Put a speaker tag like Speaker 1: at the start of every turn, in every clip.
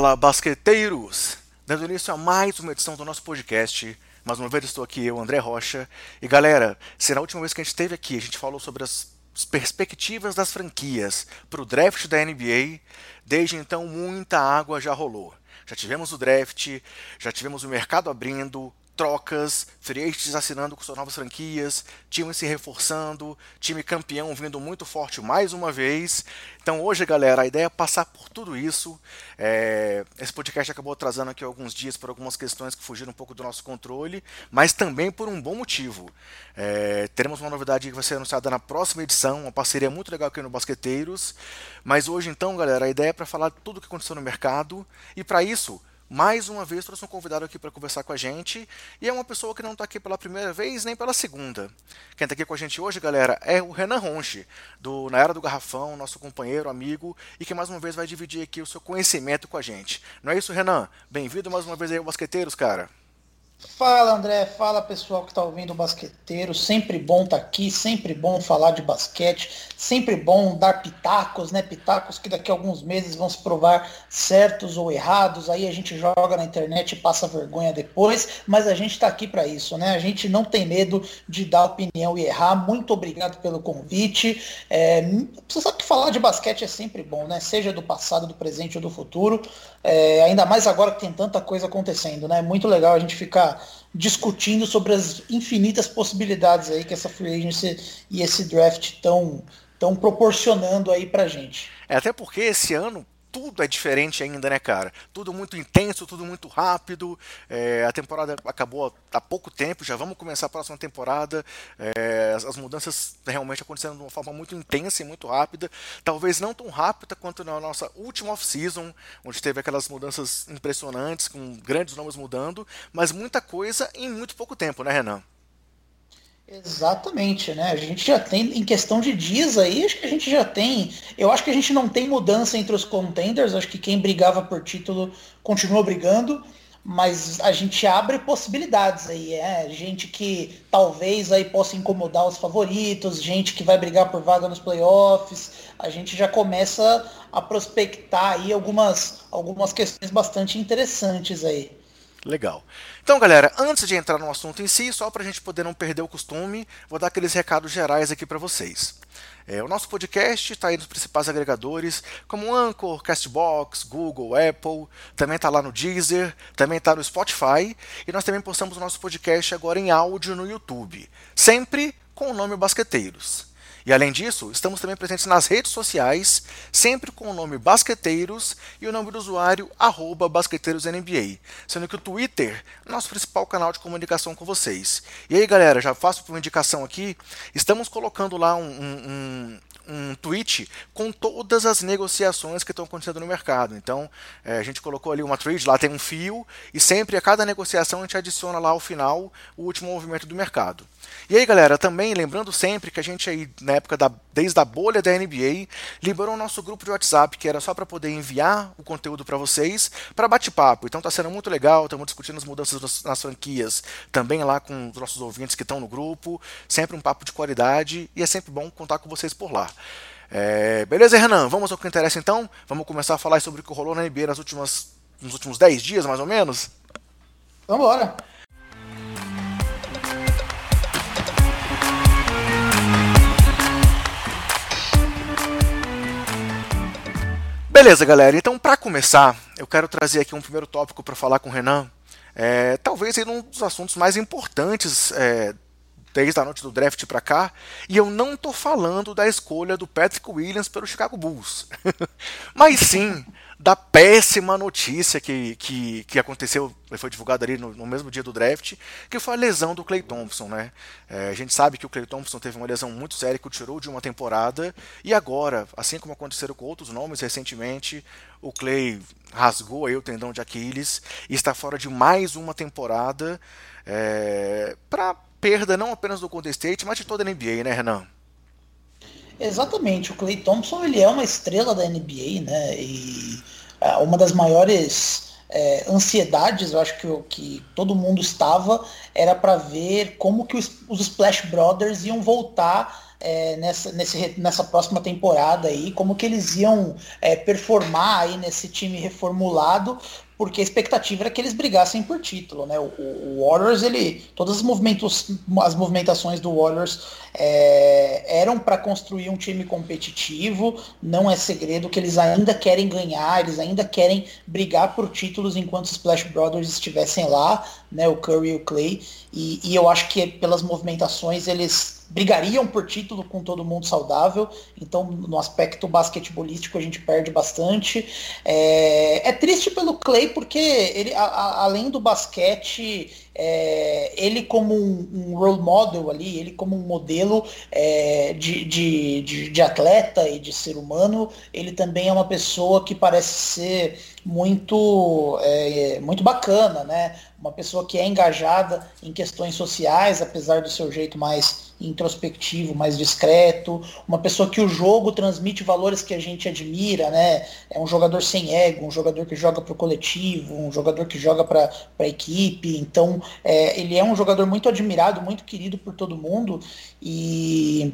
Speaker 1: Fala, basqueteiros! Dando início a mais uma edição do nosso podcast. Mais uma vez estou aqui, eu, André Rocha. E galera, será a última vez que a gente esteve aqui. A gente falou sobre as perspectivas das franquias para o draft da NBA. Desde então, muita água já rolou. Já tivemos o draft, já tivemos o mercado abrindo, trocas, free agents assinando com suas novas franquias, time se reforçando, time campeão vindo muito forte mais uma vez. Então hoje, galera, a ideia é passar por tudo isso. É... Esse podcast acabou trazendo aqui alguns dias por algumas questões que fugiram um pouco do nosso controle, mas também por um bom motivo. É... Teremos uma novidade que vai ser anunciada na próxima edição, uma parceria muito legal aqui no Basqueteiros. Mas hoje, então, galera, a ideia é para falar tudo o que aconteceu no mercado e para isso mais uma vez trouxe um convidado aqui para conversar com a gente e é uma pessoa que não está aqui pela primeira vez nem pela segunda. Quem está aqui com a gente hoje, galera, é o Renan Ronche, do Na Era do Garrafão, nosso companheiro, amigo e que mais uma vez vai dividir aqui o seu conhecimento com a gente. Não é isso, Renan? Bem-vindo mais uma vez aí ao Basqueteiros, cara.
Speaker 2: Fala André, fala pessoal que está ouvindo o basqueteiro, sempre bom estar tá aqui, sempre bom falar de basquete, sempre bom dar pitacos, né? Pitacos que daqui a alguns meses vão se provar certos ou errados, aí a gente joga na internet e passa vergonha depois, mas a gente está aqui para isso, né? A gente não tem medo de dar opinião e errar. Muito obrigado pelo convite. É, você sabe que falar de basquete é sempre bom, né? Seja do passado, do presente ou do futuro. É, ainda mais agora que tem tanta coisa acontecendo, né? É muito legal a gente ficar discutindo sobre as infinitas possibilidades aí que essa free agency e esse draft estão proporcionando aí pra gente.
Speaker 1: É, até porque esse ano tudo é diferente ainda, né, cara? Tudo muito intenso, tudo muito rápido. É, a temporada acabou há pouco tempo, já vamos começar a próxima temporada. É, as, as, mudanças realmente acontecendo de uma forma muito intensa e muito rápida. Talvez não tão rápida quanto na nossa última off-season, onde teve aquelas mudanças impressionantes, com grandes nomes mudando, mas muita coisa em muito pouco tempo, né, Renan?
Speaker 2: Exatamente, né? A gente já tem, em questão de dias aí, acho que a gente já tem. Eu acho que a gente não tem mudança entre os contenders, acho que quem brigava por título continua brigando, mas a gente abre possibilidades aí, é gente que talvez aí possa incomodar os favoritos, gente que vai brigar por vaga nos playoffs, a gente já começa a prospectar aí algumas, algumas questões bastante interessantes aí.
Speaker 1: Legal. Então, galera, antes de entrar no assunto em si, só para a gente poder não perder o costume, vou dar aqueles recados gerais aqui para vocês. É, o nosso podcast está aí nos principais agregadores, como Anchor, Castbox, Google, Apple, também está lá no Deezer, também está no Spotify, e nós também postamos o nosso podcast agora em áudio no YouTube, sempre com o nome Basqueteiros. E além disso, estamos também presentes nas redes sociais, sempre com o nome Basqueteiros e o nome do usuário arroba BasqueteirosNBA, sendo que o Twitter é nosso principal canal de comunicação com vocês. E aí galera, já faço uma indicação aqui, estamos colocando lá um, um, um tweet com todas as negociações que estão acontecendo no mercado. Então, é, a gente colocou ali uma trade, lá tem um fio, e sempre a cada negociação a gente adiciona lá ao final o último movimento do mercado. E aí, galera, também lembrando sempre que a gente aí, na época da desde a bolha da NBA, liberou o nosso grupo de WhatsApp, que era só para poder enviar o conteúdo para vocês, para bate-papo. Então está sendo muito legal, estamos discutindo as mudanças nas franquias, também lá com os nossos ouvintes que estão no grupo, sempre um papo de qualidade e é sempre bom contar com vocês por lá. É, beleza, Renan? Vamos ao que interessa então? Vamos começar a falar sobre o que rolou na NBA nas últimas, nos últimos 10 dias, mais ou menos?
Speaker 2: Vamos embora!
Speaker 1: Beleza, galera. Então, para começar, eu quero trazer aqui um primeiro tópico para falar com o Renan. É, talvez ele um dos assuntos mais importantes é, desde a noite do draft para cá. E eu não estou falando da escolha do Patrick Williams pelo Chicago Bulls, mas sim da péssima notícia que, que, que aconteceu, foi divulgada ali no, no, mesmo dia do draft, que foi a lesão do Clay Thompson, né? É, a gente sabe que o Clay Thompson teve uma lesão muito séria que o tirou de uma temporada, e agora, assim como aconteceram com outros nomes recentemente, o Clay rasgou aí o tendão de Aquiles e está fora de mais uma temporada é, para perda não apenas do Golden State, mas de toda a NBA, né, Renan?
Speaker 2: Exatamente, o Clay Thompson ele é uma estrela da NBA, né? E uma das maiores é, ansiedades, eu acho que, que todo mundo estava, era para ver como que os, os Splash Brothers iam voltar é, nessa, nesse, nessa próxima temporada aí, como que eles iam é, performar aí nesse time reformulado, porque a expectativa era que eles brigassem por título, né? O, o Warriors, ele, todas as, movimentos, as movimentações do Warriors é, eram para construir um time competitivo. Não é segredo que eles ainda querem ganhar, eles ainda querem brigar por títulos enquanto os Splash Brothers estivessem lá, né? O Curry e o Clay. E, e eu acho que pelas movimentações eles brigariam por título com todo mundo saudável. Então, no aspecto basquetebolístico, a gente perde bastante. É, é triste pelo Clay, porque ele, a, a, além do basquete, é, ele como um, um, role model ali, ele como um modelo é, de, de, de, de, atleta e de ser humano, ele também é uma pessoa que parece ser muito, é, muito bacana, né? Uma pessoa que é engajada em questões sociais, apesar do seu jeito mais introspectivo, mais discreto, uma pessoa que o jogo transmite valores que a gente admira, né? É um jogador sem ego, um jogador que joga para o coletivo, um jogador que joga para a equipe. Então, é, ele é um jogador muito admirado, muito querido por todo mundo e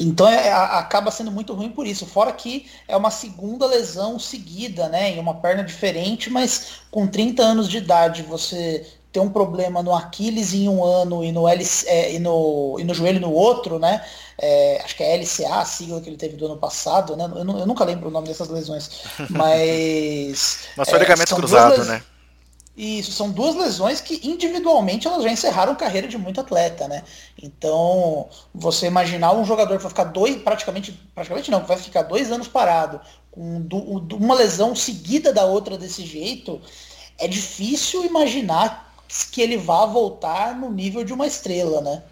Speaker 2: então é, acaba sendo muito ruim por isso. Fora que é uma segunda lesão seguida, né? Em uma perna diferente, mas com 30 anos de idade você ter um problema no Aquiles em um ano e no, LC, é, e no, e no joelho no outro, né? É, acho que é LCA, a sigla que ele teve do ano passado, né? Eu, eu nunca lembro o nome dessas lesões, mas.
Speaker 1: mas foi é, ligamento cruzado, né?
Speaker 2: Isso, são duas lesões que individualmente elas já encerraram carreira de muito atleta, né? Então, você imaginar um jogador que vai ficar dois, praticamente, praticamente não, que vai ficar dois anos parado, com uma lesão seguida da outra desse jeito, é difícil imaginar que ele vá voltar no nível de uma estrela, né?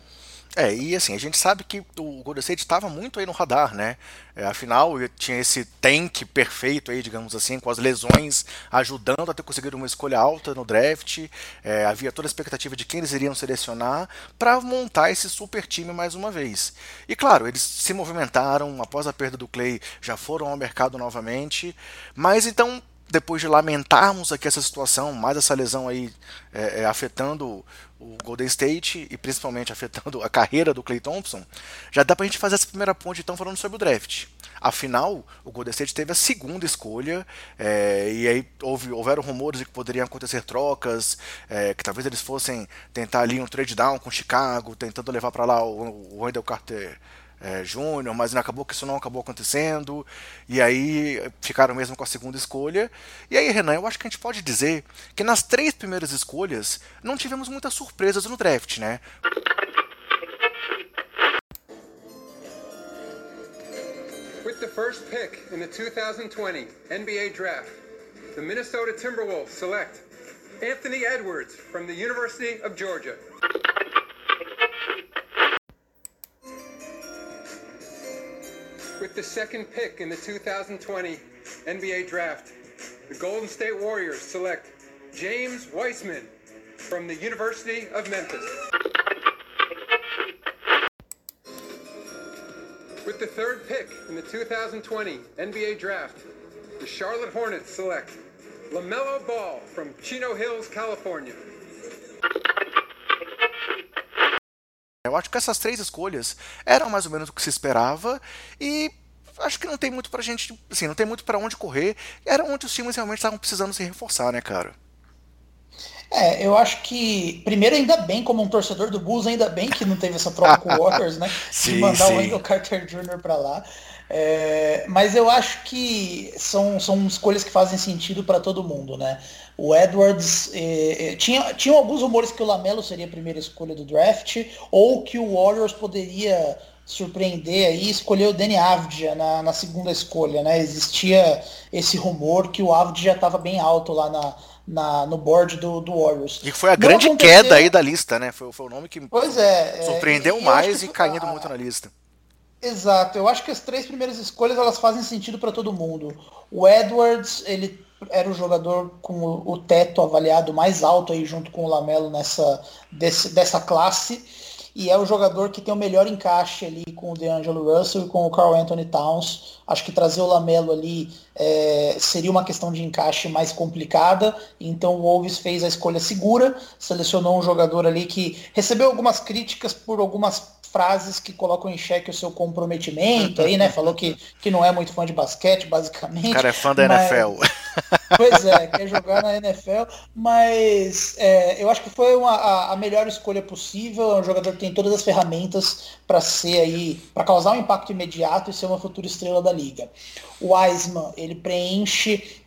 Speaker 1: É, e assim, a gente sabe que o Golden State estava muito aí no radar, né? É, afinal, tinha esse tank perfeito aí, digamos assim, com as lesões ajudando a ter conseguido uma escolha alta no draft. É, havia toda a expectativa de quem eles iriam selecionar para montar esse super time mais uma vez. E claro, eles se movimentaram após a perda do Clay, já foram ao mercado novamente. Mas então depois de lamentarmos aqui essa situação, mais essa lesão aí é, é, afetando o Golden State e principalmente afetando a carreira do Clay Thompson, já dá pra gente fazer essa primeira ponte então falando sobre o draft. Afinal, o Golden State teve a segunda escolha, é, e aí houve, houveram rumores de que poderiam acontecer trocas, é, que talvez eles fossem tentar ali um trade down com Chicago, tentando levar para lá o, o Wendell Carter é, Júnior, mas acabou que isso não acabou acontecendo, e aí ficaram mesmo com a segunda escolha. E aí, Renan, eu acho que a gente pode dizer que nas três primeiras escolhas não tivemos muitas surpresas no draft, né? With the first pick in the 2020 NBA Draft, the Minnesota Timberwolves select Anthony Edwards from the University of Georgia. With the second pick in the 2020 NBA Draft, the Golden State Warriors select James Weissman from the University of Memphis. With the third pick in the 2020 NBA Draft, the Charlotte Hornets select LaMelo Ball from Chino Hills, California. Eu acho que essas três escolhas eram mais ou menos o que se esperava e acho que não tem muito pra gente, assim, não tem muito para onde correr. Era onde os times realmente estavam precisando se reforçar, né, cara?
Speaker 2: É, eu acho que, primeiro, ainda bem, como um torcedor do Bulls, ainda bem que não teve essa troca com o Warriors, né?
Speaker 1: sim,
Speaker 2: de mandar
Speaker 1: sim.
Speaker 2: o Wendell Carter Jr. para lá. É, mas eu acho que são, são escolhas que fazem sentido para todo mundo, né? O Edwards é, é, tinha, tinha alguns rumores que o Lamelo seria a primeira escolha do draft, ou que o Warriors poderia surpreender aí e escolher o Danny Avdia na, na segunda escolha, né? Existia esse rumor que o Avdia já estava bem alto lá na, na, no board do, do Warriors.
Speaker 1: E foi a grande aconteceu... queda aí da lista, né? Foi, foi o nome que
Speaker 2: pois é,
Speaker 1: é surpreendeu é, e mais e caindo muito na lista.
Speaker 2: Exato, eu acho que as três primeiras escolhas elas fazem sentido para todo mundo. O Edwards, ele era o jogador com o, teto avaliado mais alto aí junto com o Lamelo nessa desse, dessa classe e é o jogador que tem o melhor encaixe ali com o DeAngelo Russell e com o Carl Anthony Towns. Acho que trazer o Lamelo ali é, seria uma questão de encaixe mais complicada. Então o Wolves fez a escolha segura, selecionou um jogador ali que recebeu algumas críticas por algumas frases que colocam em xeque o seu comprometimento aí, né? Falou que, que não é muito fã de basquete, basicamente. O
Speaker 1: cara é fã da mas... NFL.
Speaker 2: Pois é, quer jogar na NFL, mas é, eu acho que foi uma, a, a, melhor escolha possível. É um jogador que tem todas as ferramentas para ser aí, para causar um impacto imediato e ser uma futura estrela da liga. O Wiseman, ele preenche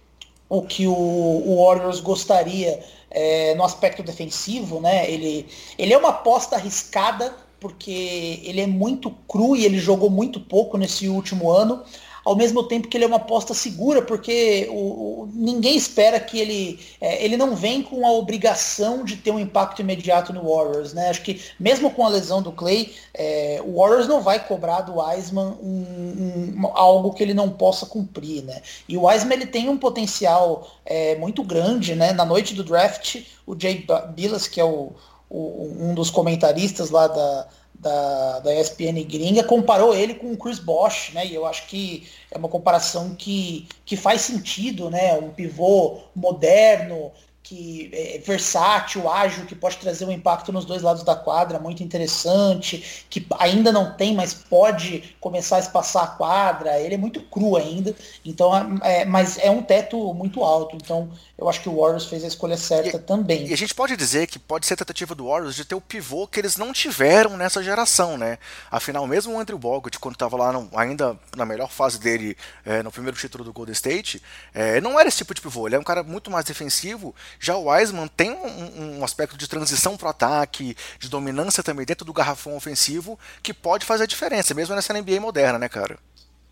Speaker 2: o que o, o Warriors gostaria é, no aspecto defensivo, né? Ele, ele é uma aposta arriscada porque ele é muito cru e ele jogou muito pouco nesse último ano, ao mesmo tempo que ele é uma aposta segura, porque o, o ninguém espera que ele. É, ele não vem com a obrigação de ter um impacto imediato no Warriors. Né? Acho que mesmo com a lesão do Clay, é, o Warriors não vai cobrar do Wiseman um, um, algo que ele não possa cumprir. Né? E o Wiseman ele tem um potencial é, muito grande. Né? Na noite do draft, o Jay Billas, que é o, o um dos comentaristas lá da da, da ESPN gringa, comparou ele com o Chris Bosh, né? E eu acho que é uma comparação que, que faz sentido, né? Um pivô moderno, que é versátil, ágil, que pode trazer um impacto nos dois lados da quadra, muito interessante, que ainda não tem, mas pode começar a espaçar a quadra. Ele é muito cru ainda, então, é, mas é um teto muito alto. Então, eu acho que o Warriors fez a escolha certa
Speaker 1: e,
Speaker 2: também.
Speaker 1: E a gente pode dizer que pode ser tentativa do Warriors de ter o pivô que eles não tiveram nessa geração, né? Afinal, mesmo o Andrew Bogut, quando estava lá no, ainda na melhor fase dele, é, no primeiro título do Golden State, é, não era esse tipo de pivô. Ele é um cara muito mais defensivo já o Wiseman tem um, um aspecto de transição para o ataque, de dominância também dentro do garrafão ofensivo, que pode fazer a diferença, mesmo nessa NBA moderna, né, cara?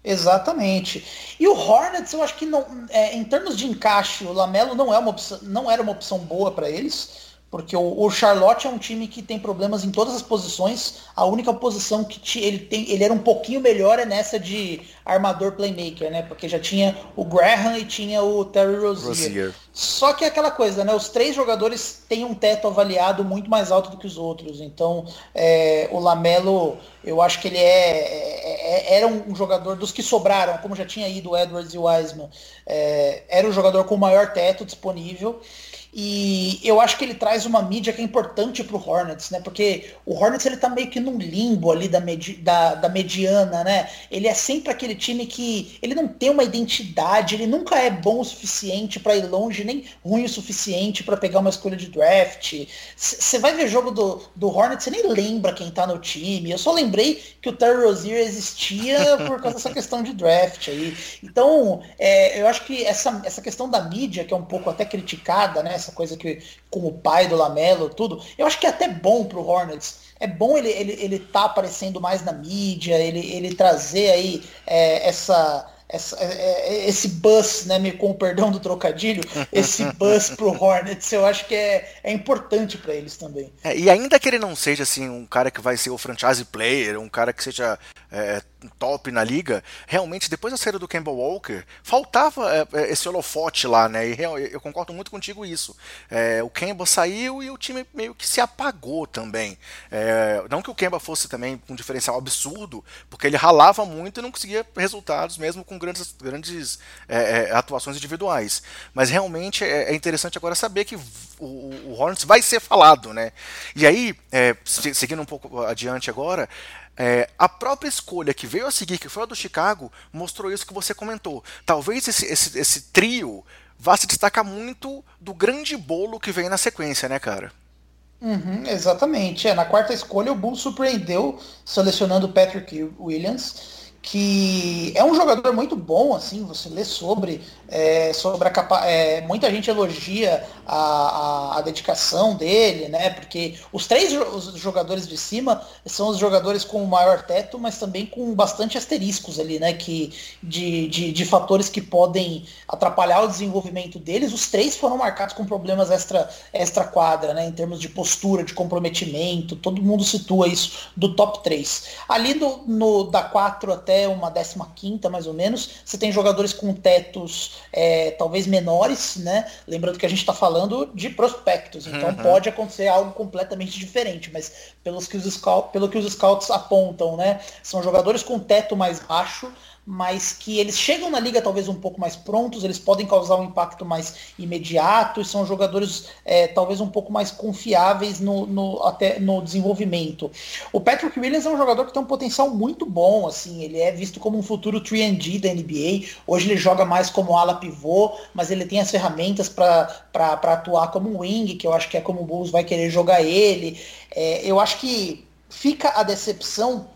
Speaker 2: Exatamente. E o Hornets, eu acho que não, é, em termos de encaixe, o Lamelo não, é uma opção, não era uma opção boa para eles. Porque o, o, Charlotte é um time que tem problemas em todas as posições. A única posição que ele tem, ele era um pouquinho melhor é nessa de armador playmaker, né? Porque já tinha o Graham e tinha o Terry Rozier. Rozier. Só que é aquela coisa, né? Os três jogadores têm um teto avaliado muito mais alto do que os outros. Então, é, o Lamelo, eu acho que ele é, é, é era um jogador dos que sobraram, como já tinha ido o Edwards e o Wiseman. É, era o jogador com o maior teto disponível. E eu acho que ele traz uma mídia que é importante para o Hornets, né? Porque o Hornets ele tá meio que num limbo ali da, medi da, da, mediana, né? Ele é sempre aquele time que ele não tem uma identidade, ele nunca é bom o suficiente para ir longe, nem ruim o suficiente para pegar uma escolha de draft. Você vai ver jogo do, do Hornets, você nem lembra quem tá no time. Eu só lembrei que o Terry Rozier existia por causa dessa questão de draft aí. Então, é, eu acho que essa, essa questão da mídia, que é um pouco até criticada, né? Essa coisa que com o pai do Lamelo, tudo. Eu acho que é até bom pro Hornets. É bom ele, ele, ele tá aparecendo mais na mídia, ele, ele trazer aí é, essa essa, é, é, esse buzz, né, me com o perdão do trocadilho, esse buzz pro Hornets, eu acho que é, é importante para eles também.
Speaker 1: É, e ainda que ele não seja assim um cara que vai ser o franchise player, um cara que seja é, top na liga, realmente depois da saída do Campbell Walker, faltava é, é esse holofote lá, né? E eu concordo muito contigo isso. É, o Campbell saiu e o time meio que se apagou também. não que o Campbell fosse também um diferencial absurdo, porque ele ralava muito e não conseguia resultados mesmo com grandes, grandes é, é, atuações individuais. Mas realmente é, é, interessante agora saber que o, o, Hornets vai ser falado, né? E aí, é, seguindo um pouco adiante agora, é, a própria escolha que veio a seguir, que foi a do Chicago, mostrou isso que você comentou. Talvez esse, esse, esse trio vá se destacar muito do grande bolo que vem na sequência, né, cara?
Speaker 2: Uhum, exatamente. É, na quarta escolha, o Bulls surpreendeu selecionando Patrick Williams que é um jogador muito bom, assim, você lê sobre, é, sobre a capa é, muita gente elogia a, a, a, dedicação dele, né? Porque os três os jogadores de cima são os jogadores com o maior teto, mas também com bastante asteriscos ali, né? Que, de, de, de fatores que podem atrapalhar o desenvolvimento deles. Os três foram marcados com problemas extra, extra quadra, né? Em termos de postura, de comprometimento, todo mundo situa isso do top 3. Ali no, no da 4 até uma 15 mais ou menos. Você tem jogadores com tetos é, talvez menores, né? Lembrando que a gente está falando de prospectos, então uhum. pode acontecer algo completamente diferente, mas pelos que os pelo que os scouts apontam, né? São jogadores com teto mais baixo, mas que eles chegam na liga talvez um pouco mais prontos, eles podem causar um impacto mais imediato, e são jogadores é, talvez um pouco mais confiáveis no, no, até no desenvolvimento. O Patrick Williams é um jogador que tem um potencial muito bom, assim, ele é visto como um futuro 3D da NBA, hoje ele joga mais como ala pivô, mas ele tem as ferramentas para atuar como wing, que eu acho que é como o Bulls vai querer jogar ele. É, eu acho que fica a decepção,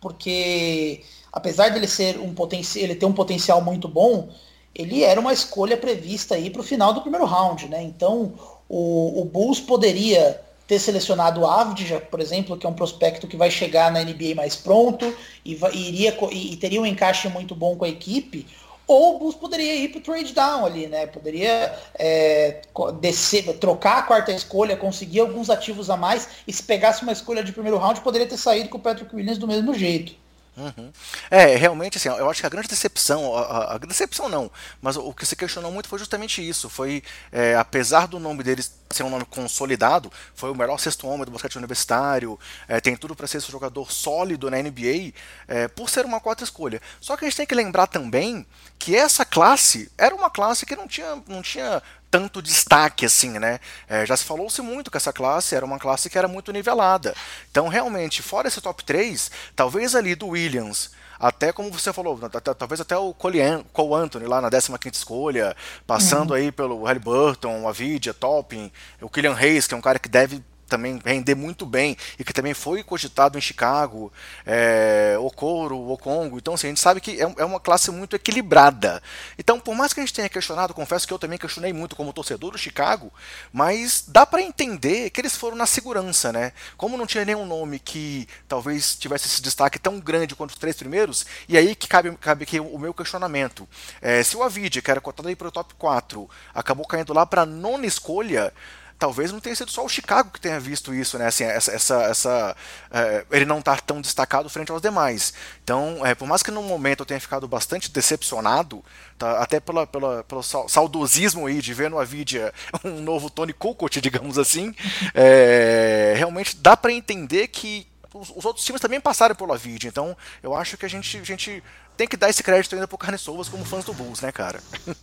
Speaker 2: porque apesar de ele ser um potencial, ele ter um potencial muito bom, ele era uma escolha prevista aí para o final do primeiro round, né? Então o, o Bulls poderia ter selecionado o Avdija, por exemplo, que é um prospecto que vai chegar na NBA mais pronto e, e iria, e, e, teria um encaixe muito bom com a equipe, ou o Bulls poderia ir para o trade down ali, né? Poderia é, descer, trocar a quarta escolha, conseguir alguns ativos a mais, e se pegasse uma escolha de primeiro round, poderia ter saído com o Patrick Williams do mesmo jeito.
Speaker 1: Uhum. É, realmente, assim, eu acho que a grande decepção, a, a, decepção não, mas o que se questionou muito foi justamente isso. Foi, é, apesar do nome deles ser um nome consolidado, foi o melhor sexto homem do basquete universitário, é, tem tudo para ser esse jogador sólido na NBA, é, por ser uma quarta escolha. Só que a gente tem que lembrar também que essa classe era uma classe que não tinha, não tinha tanto destaque assim, né? É, já se falou-se muito que essa classe era uma classe que era muito nivelada. Então, realmente, fora esse top 3, talvez ali do Williams, até como você falou, talvez até o Cole Anthony lá na 15 escolha, passando uhum. aí pelo Halliburton, a Vidia, Topping, o Killian Hayes, que é um cara que deve também render muito bem e que também foi cogitado em Chicago, é, Okoro, Okongo. Então, assim, a gente sabe que é, é, uma classe muito equilibrada. Então, por mais que a gente tenha questionado, confesso que eu também questionei muito como torcedor do Chicago, mas dá para entender que eles foram na segurança, né? Como não tinha nenhum nome que talvez tivesse esse destaque tão grande quanto os três primeiros, e aí que cabe, cabe aqui o meu questionamento. É, se o Avid, que era cotado aí para o top 4, acabou caindo lá para nona escolha, talvez não tenha sido só o Chicago que tenha visto isso, né? Assim, essa, essa, essa é, ele não estar tá tão destacado frente aos demais. Então, é, por mais que no momento eu tenha ficado bastante decepcionado, tá, até pela, pela, pelo saudosismo aí de ver no Avidia um novo Tony Kukoc, digamos assim, é, realmente dá para entender que os, os, outros times também passaram pelo Avidia. Então, eu acho que a gente, a gente tem que dar esse crédito ainda pro Carne Sovas como fãs do Bulls, né, cara?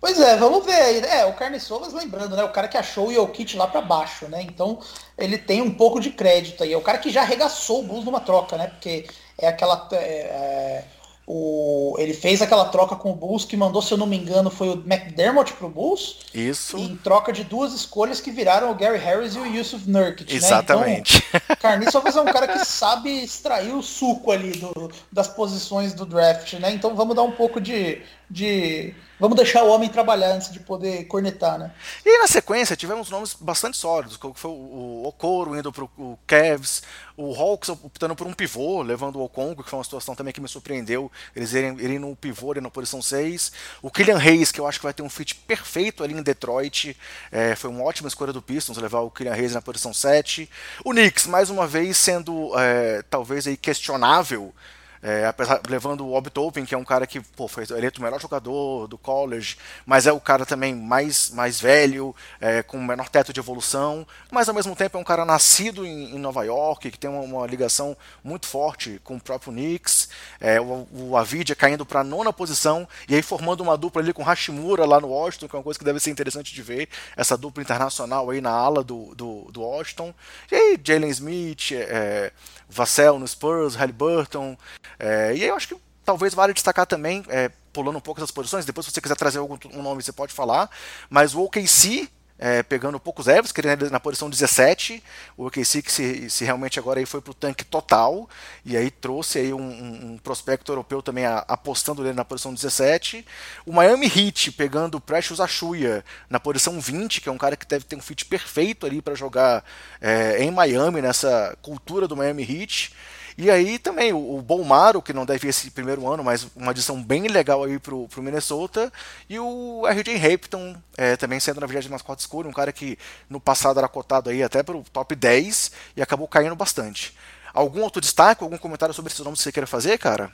Speaker 2: Pois é, vamos ver aí. É, o Carne Sovas, lembrando, né? O cara que achou o Jokic lá para baixo, né? Então, ele tem um pouco de crédito aí. É o cara que já arregaçou o Bulls numa troca, né? Porque é aquela. É, é o, ele fez aquela troca com o Bulls que mandou, se eu não me engano, foi o McDermott pro Bulls.
Speaker 1: Isso.
Speaker 2: Em troca de duas escolhas que viraram o Gary Harris e o Yusuf Nurkic.
Speaker 1: Exatamente.
Speaker 2: Né? Então, Carniço é um cara que sabe extrair o suco ali do, das posições do draft, né? Então vamos dar um pouco de, de Vamos deixar o homem trabalhar antes de poder cornetar, né?
Speaker 1: E aí, na sequência tivemos nomes bastante sólidos, como foi o Okoro indo para o Cavs, o Hawks optando por um pivô, levando o Okongo, que foi uma situação também que me surpreendeu, eles irem, irem no pivô ali na posição 6. O Killian Hayes, que eu acho que vai ter um fit perfeito ali em Detroit, é, foi uma ótima escolha do Pistons levar o Killian Hayes na posição 7. O Knicks, mais uma vez, sendo é, talvez aí questionável é, apesar, levando o Obi que é um cara que pô, foi eleito o melhor jogador do college, mas é o cara também mais, mais velho, é, com menor teto de evolução, mas ao mesmo tempo é um cara nascido em, em Nova York, que tem uma, uma, ligação muito forte com o próprio Knicks. É, o, o Avidia caindo para a nona posição e aí formando uma dupla ali com Hashimura lá no Washington, que é uma coisa que deve ser interessante de ver, essa dupla internacional aí na ala do, do, do Washington. E aí, Jalen Smith, é, Vassell no Spurs, Halliburton. É, e aí eu acho que talvez vale destacar também, é, pulando um pouco essas posições, depois se você quiser trazer algum um nome você pode falar, mas o OKC é, pegando poucos erros, querendo na posição 17, o OKC que se, se realmente agora aí foi para o tanque total, e aí trouxe aí um, um, um prospecto europeu também a, apostando nele na posição 17, o Miami Heat pegando o Precious Achuia na posição 20, que é um cara que deve ter um fit perfeito ali para jogar é, em Miami, nessa cultura do Miami Heat, e aí também o, o Bolmaro, que não deve ir esse primeiro ano, mas uma adição bem legal aí pro, pro Minnesota. E o RJ Hampton, é, também sendo na 24 escura, um cara que no passado era cotado aí até pro top 10 e acabou caindo bastante. Algum outro destaque, algum comentário sobre esses nomes que você queira fazer, cara?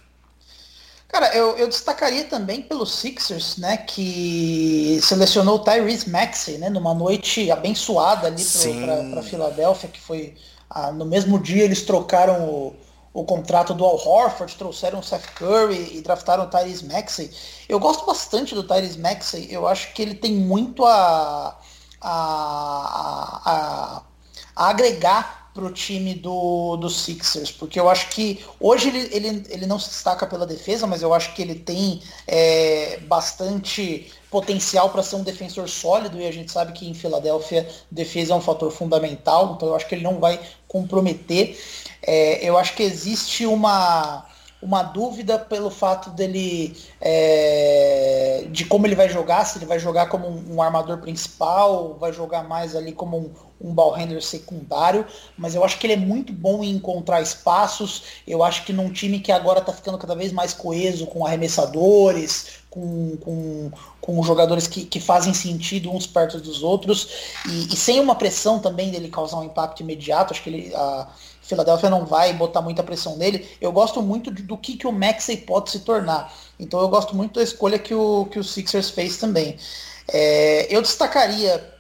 Speaker 2: Cara, eu, eu destacaria também pelos Sixers, né, que selecionou o Tyrese Maxey, né, numa noite abençoada ali para Filadélfia, que foi ah, no mesmo dia eles trocaram o, o contrato do Al Horford, trouxeram o Seth Curry e draftaram o Tyrese Maxey. Eu gosto bastante do Tyrese Maxey, eu acho que ele tem muito a, a, a, a agregar pro time do, do Sixers, porque eu acho que hoje ele, ele, ele não se destaca pela defesa, mas eu acho que ele tem é, bastante potencial para ser um defensor sólido e a gente sabe que em Filadélfia defesa é um fator fundamental, então eu acho que ele não vai comprometer. É, eu acho que existe uma uma dúvida pelo fato dele é, de como ele vai jogar, se ele vai jogar como um, um armador principal, vai jogar mais ali como um, um ball handler secundário, mas eu acho que ele é muito bom em encontrar espaços. Eu acho que num time que agora está ficando cada vez mais coeso com arremessadores, com, com, com jogadores que, que fazem sentido uns perto dos outros, e, e, sem uma pressão também dele causar um impacto imediato, acho que ele. A, Filadélfia não vai botar muita pressão nele. Eu gosto muito do que, que o Maxey pode se tornar. Então eu gosto muito da escolha que o, que o Sixers fez também. É, eu destacaria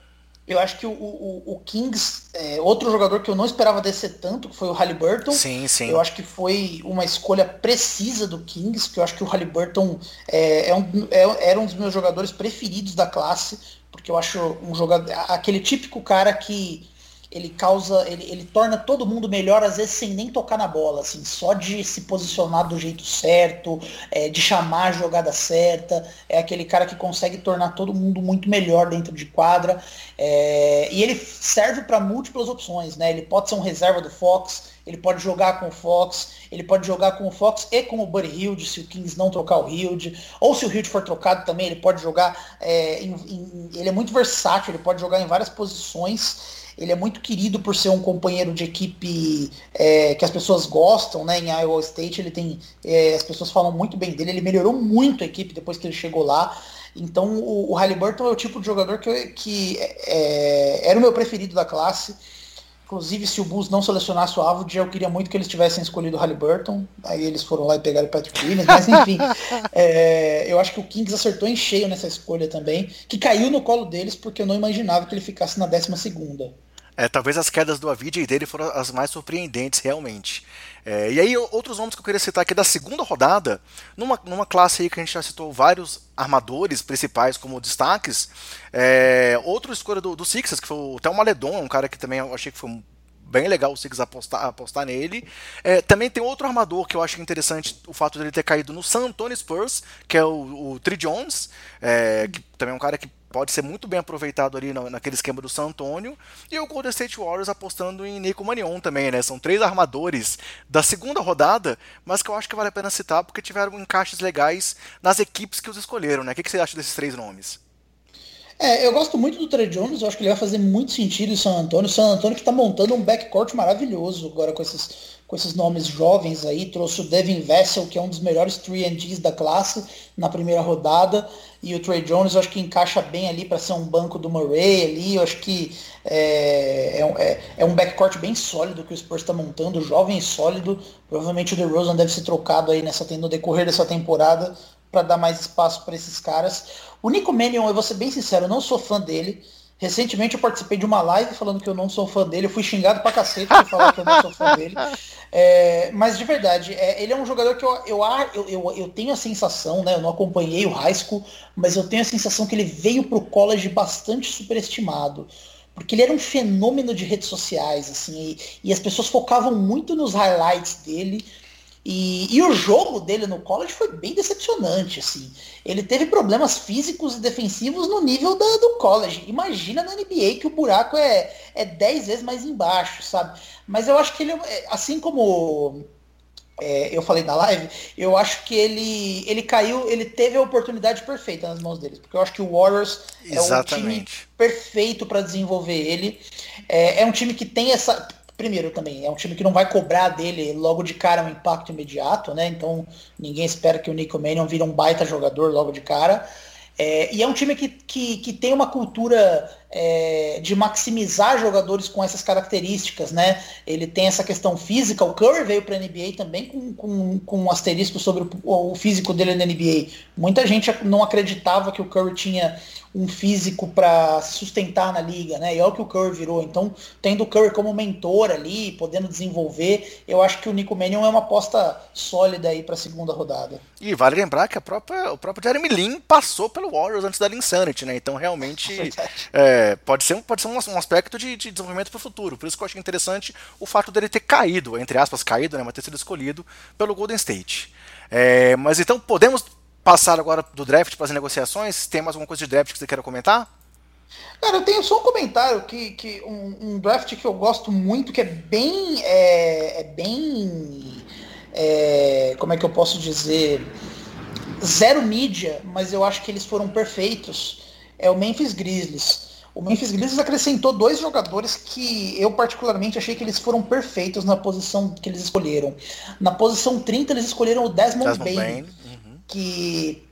Speaker 2: eu acho que o, o, o Kings, é, outro jogador que eu não esperava descer tanto, que foi o Halliburton.
Speaker 1: Sim, sim.
Speaker 2: Eu acho que foi uma escolha precisa do Kings, porque eu acho que o Halliburton é, é um, é, era um dos meus jogadores preferidos da classe, porque eu acho um jogador. aquele típico cara que ele causa, ele, ele torna todo mundo melhor, às vezes sem nem tocar na bola, assim, só de se posicionar do jeito certo, é, de chamar a jogada certa, é aquele cara que consegue tornar todo mundo muito melhor dentro de quadra, é, e ele serve para múltiplas opções, né? Ele pode ser um reserva do Fox, ele pode jogar com o Fox, ele pode jogar com o Fox e com o Buddy Hilde, se o Kings não trocar o Hilde, ou se o Hilde for trocado também, ele pode jogar, é, em, em, ele é muito versátil, ele pode jogar em várias posições, ele é muito querido por ser um companheiro de equipe é, que as pessoas gostam, né? Em Iowa State ele tem, é, as pessoas falam muito bem dele. Ele melhorou muito a equipe depois que ele chegou lá. Então o, o Halliburton é o tipo de jogador que, que é, era o meu preferido da classe. Inclusive, se o Bulls não selecionasse o Avod, eu queria muito que eles tivessem escolhido o Halliburton. Aí eles foram lá e pegaram o Patrick Williams. Mas enfim, é, eu acho que o Kings acertou em cheio nessa escolha também, que caiu no colo deles porque eu não imaginava que ele ficasse na décima segunda.
Speaker 1: É, talvez as quedas do Avid e dele foram as mais surpreendentes, realmente. É, e aí, outros nomes que eu queria citar aqui da segunda rodada, numa, numa classe aí que a gente já citou vários armadores principais como destaques, é, outra escolha do, do Sixers, que foi o Thelma Maledon, um cara que também eu achei que foi bem legal o Sixers apostar, apostar nele. É, também tem outro armador que eu acho interessante o fato dele ter caído no San Antonio Spurs, que é o, o Tri Jones, é, que também é um cara que pode ser muito bem aproveitado ali naquele esquema do San Antonio. E o Golden State Warriors apostando em Nico Manion também, né? São três armadores da segunda rodada, mas que eu acho que vale a pena citar porque tiveram encaixes legais nas equipes que os escolheram, né? O que você acha desses três nomes?
Speaker 2: É, eu gosto muito do Trey Jones, eu acho que ele vai fazer muito sentido em San Antonio. San Antonio que está montando um backcourt maravilhoso agora com esses, com esses nomes jovens aí. Trouxe o Devin Vessel, que é um dos melhores 3 da classe na primeira rodada. E o Trey Jones eu acho que encaixa bem ali para ser um banco do Murray ali. Eu acho que é, é, é, é um backcourt bem sólido que o Spurs está montando, jovem e sólido. Provavelmente o DeRozan deve ser trocado aí nessa, no decorrer dessa temporada para dar mais espaço para esses caras. O Nico Mannion, eu vou ser bem sincero, eu não sou fã dele. Recentemente eu participei de uma live falando que eu não sou fã dele. Eu fui xingado pra cacete por falar que eu não sou fã dele. É, mas de verdade, é, ele é um jogador que eu, eu, eu, eu, tenho a sensação, né? Eu não acompanhei o high school, mas eu tenho a sensação que ele veio pro college bastante superestimado porque ele era um fenômeno de redes sociais, assim, e, e, as pessoas focavam muito nos highlights dele, e, e, o jogo dele no college foi bem decepcionante, assim. Ele teve problemas físicos e defensivos no nível da, do college. Imagina na NBA que o buraco é, é 10 vezes mais embaixo, sabe? Mas eu acho que ele, é, assim como é, eu falei na live, eu acho que ele, ele caiu, ele teve a oportunidade perfeita nas mãos deles. Porque eu acho que o Warriors Exatamente. é um time perfeito para desenvolver ele. É, é um time que tem essa primeiro também, é um time que não vai cobrar dele logo de cara um impacto imediato, né? Então ninguém espera que o Nico Mannion vire um baita jogador logo de cara. É, e é um time que, que, que tem uma cultura é, de maximizar jogadores com essas características, né? Ele tem essa questão física, o Curry veio para a NBA também com, com, com um asterisco sobre o, o físico dele na NBA. Muita gente não acreditava que o Curry tinha um físico para se sustentar na liga, né? E olha o que o Curry virou. Então, tendo o Curry como mentor ali, podendo desenvolver, eu acho que o Nico Mannion é uma aposta sólida aí para a segunda rodada.
Speaker 1: E vale lembrar que a própria, o próprio Jeremy Lin passou pelo Warriors antes da Insanity, né? Então, realmente, é, pode ser, um, pode ser um, um aspecto de, de desenvolvimento para o futuro. Por isso que eu achei interessante o fato dele ter caído, entre aspas, caído, né? Mas ter sido escolhido pelo Golden State. É, mas então podemos passar agora do draft para as negociações. Tem mais alguma coisa de draft que você queira comentar?
Speaker 2: Cara, eu tenho só um comentário que, que um, um draft que eu gosto muito, que é bem. É, é bem. É, como é que eu posso dizer? Zero mídia, mas eu acho que eles foram perfeitos. É o Memphis Grizzlies. O Memphis Grizzlies acrescentou dois jogadores que eu particularmente achei que eles foram perfeitos na posição que eles escolheram. Na posição 30 eles escolheram o Desmond, Desmond Bain que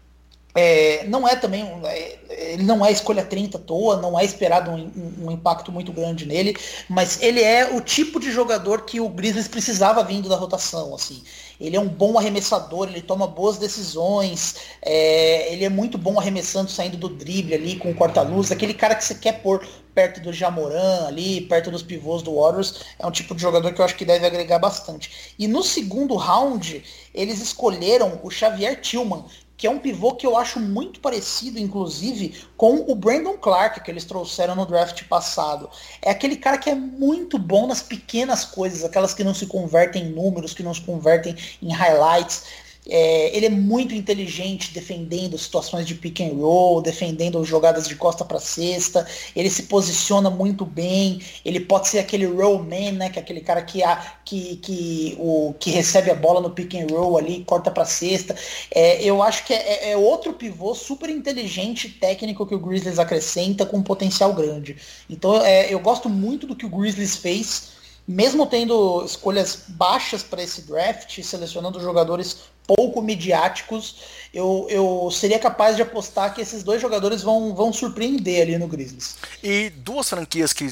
Speaker 2: é, não é também é, ele não é escolha 30 à toa, não é esperado um, um, impacto muito grande nele, mas ele é o tipo de jogador que o Grizzlies precisava vindo da rotação, assim. Ele é um bom arremessador, ele toma boas decisões, é, ele é muito bom arremessando, saindo do drible ali com o corta-luz, aquele cara que você quer pôr perto do Jamoran ali, perto dos pivôs do Warriors, é um tipo de jogador que eu acho que deve agregar bastante. E no segundo round, eles escolheram o Xavier Tillman, que é um pivô que eu acho muito parecido, inclusive, com o Brandon Clark que eles trouxeram no draft passado. É aquele cara que é muito bom nas pequenas coisas, aquelas que não se convertem em números, que não se convertem em highlights. É, ele é muito inteligente defendendo situações de pick and roll, defendendo jogadas de costa para cesta. Ele se posiciona muito bem. Ele pode ser aquele roll man, né, que é aquele cara que, a, que, que, o, que recebe a bola no pick and roll ali, corta para cesta. É, eu acho que é, é, é, outro pivô super inteligente, técnico que o Grizzlies acrescenta com um potencial grande. Então é, eu gosto muito do que o Grizzlies fez mesmo tendo escolhas baixas para esse draft, selecionando jogadores pouco midiáticos, eu, eu seria capaz de apostar que esses dois jogadores vão, vão surpreender ali no Grizzlies.
Speaker 1: E duas franquias que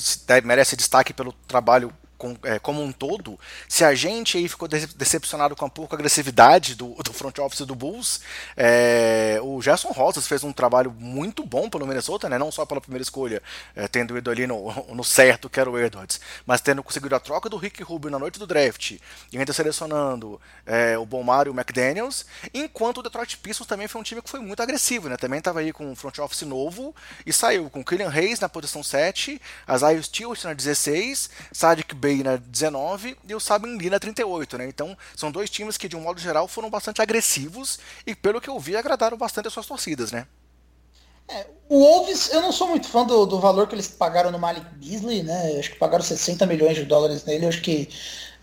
Speaker 1: merecem destaque pelo trabalho com, é, como um todo, se a gente aí ficou decepcionado com a pouca agressividade do, do front office do Bulls, é, o Gerson Rosas fez um trabalho muito bom pelo Minnesota, né? não só pela primeira escolha, é, tendo ido ali no, no certo, que era o Edwards, mas tendo conseguido a troca do Rick Rubio na noite do draft e ainda selecionando é, o Bomar e o McDaniels, enquanto o Detroit Pistons também foi um time que foi muito agressivo, né? também estava aí com um front office novo e saiu com Killian Hayes na posição 7, Isaiah Stewart na 16, Sadiq Bey Bay na 19 e o Sabin Lee na 38, né? Então são dois times que de um modo geral foram bastante agressivos e pelo que eu vi agradaram bastante as suas torcidas, né?
Speaker 2: É, o Wolves, eu não sou muito fã do, do valor que eles pagaram no Malik Beasley, né? Acho que pagaram 60 milhões de dólares nele, acho que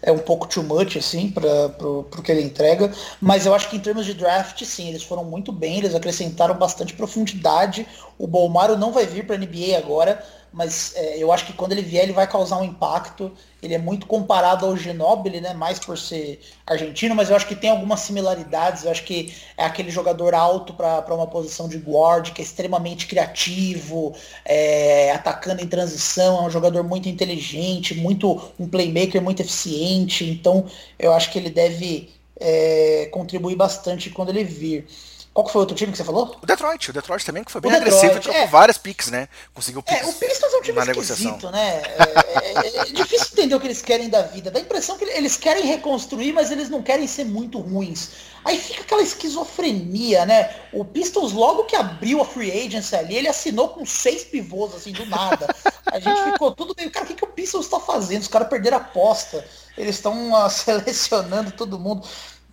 Speaker 2: é um pouco too much, assim, para pro que ele entrega. Mas eu acho que em termos de draft, sim, eles foram muito bem, eles acrescentaram bastante profundidade. O Bolmaro não vai vir para NBA agora, mas é, eu acho que quando ele vier ele vai causar um impacto. Ele é muito comparado ao Ginóbili, né? Mais por ser argentino, mas eu acho que tem algumas similaridades. Eu acho que é aquele jogador alto para uma posição de guard, que é extremamente criativo, é, atacando em transição, é um jogador muito inteligente, muito um playmaker muito eficiente. Então eu acho que ele deve é, contribuir bastante quando ele vir. Qual que foi o outro time que você falou?
Speaker 1: O Detroit. O Detroit também, que foi bem agressivo, trocou é. várias picks, né? Conseguiu
Speaker 2: picks. É, o Pistons é um time esquisito, né? É, é, é, difícil entender o que eles querem da vida. Dá a impressão que eles querem reconstruir, mas eles não querem ser muito ruins. Aí fica aquela esquizofrenia, né? O Pistons, logo que abriu a free agency ali, ele assinou com seis pivôs, assim, do nada. A gente ficou tudo meio, cara, o que, que o Pistons está fazendo? Os caras perderam a aposta. Eles estão uh, selecionando todo mundo.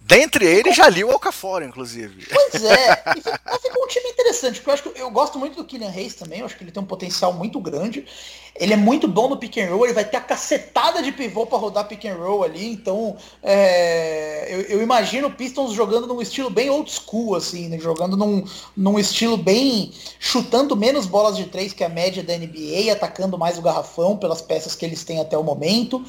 Speaker 1: Dentre eles, já li o Alcafora, inclusive.
Speaker 2: Pois é, e ficou um time interessante, porque eu acho que eu gosto muito do Kylian Reis também, eu acho que ele tem um potencial muito grande. Ele é muito bom no pick and roll, ele vai ter a cacetada de pivô para rodar pick and roll ali, então é, eu, eu, imagino o Pistons jogando num estilo bem old school, assim, né, jogando num, num estilo bem. chutando menos bolas de três que a média da NBA, atacando mais o garrafão pelas peças que eles têm até o momento.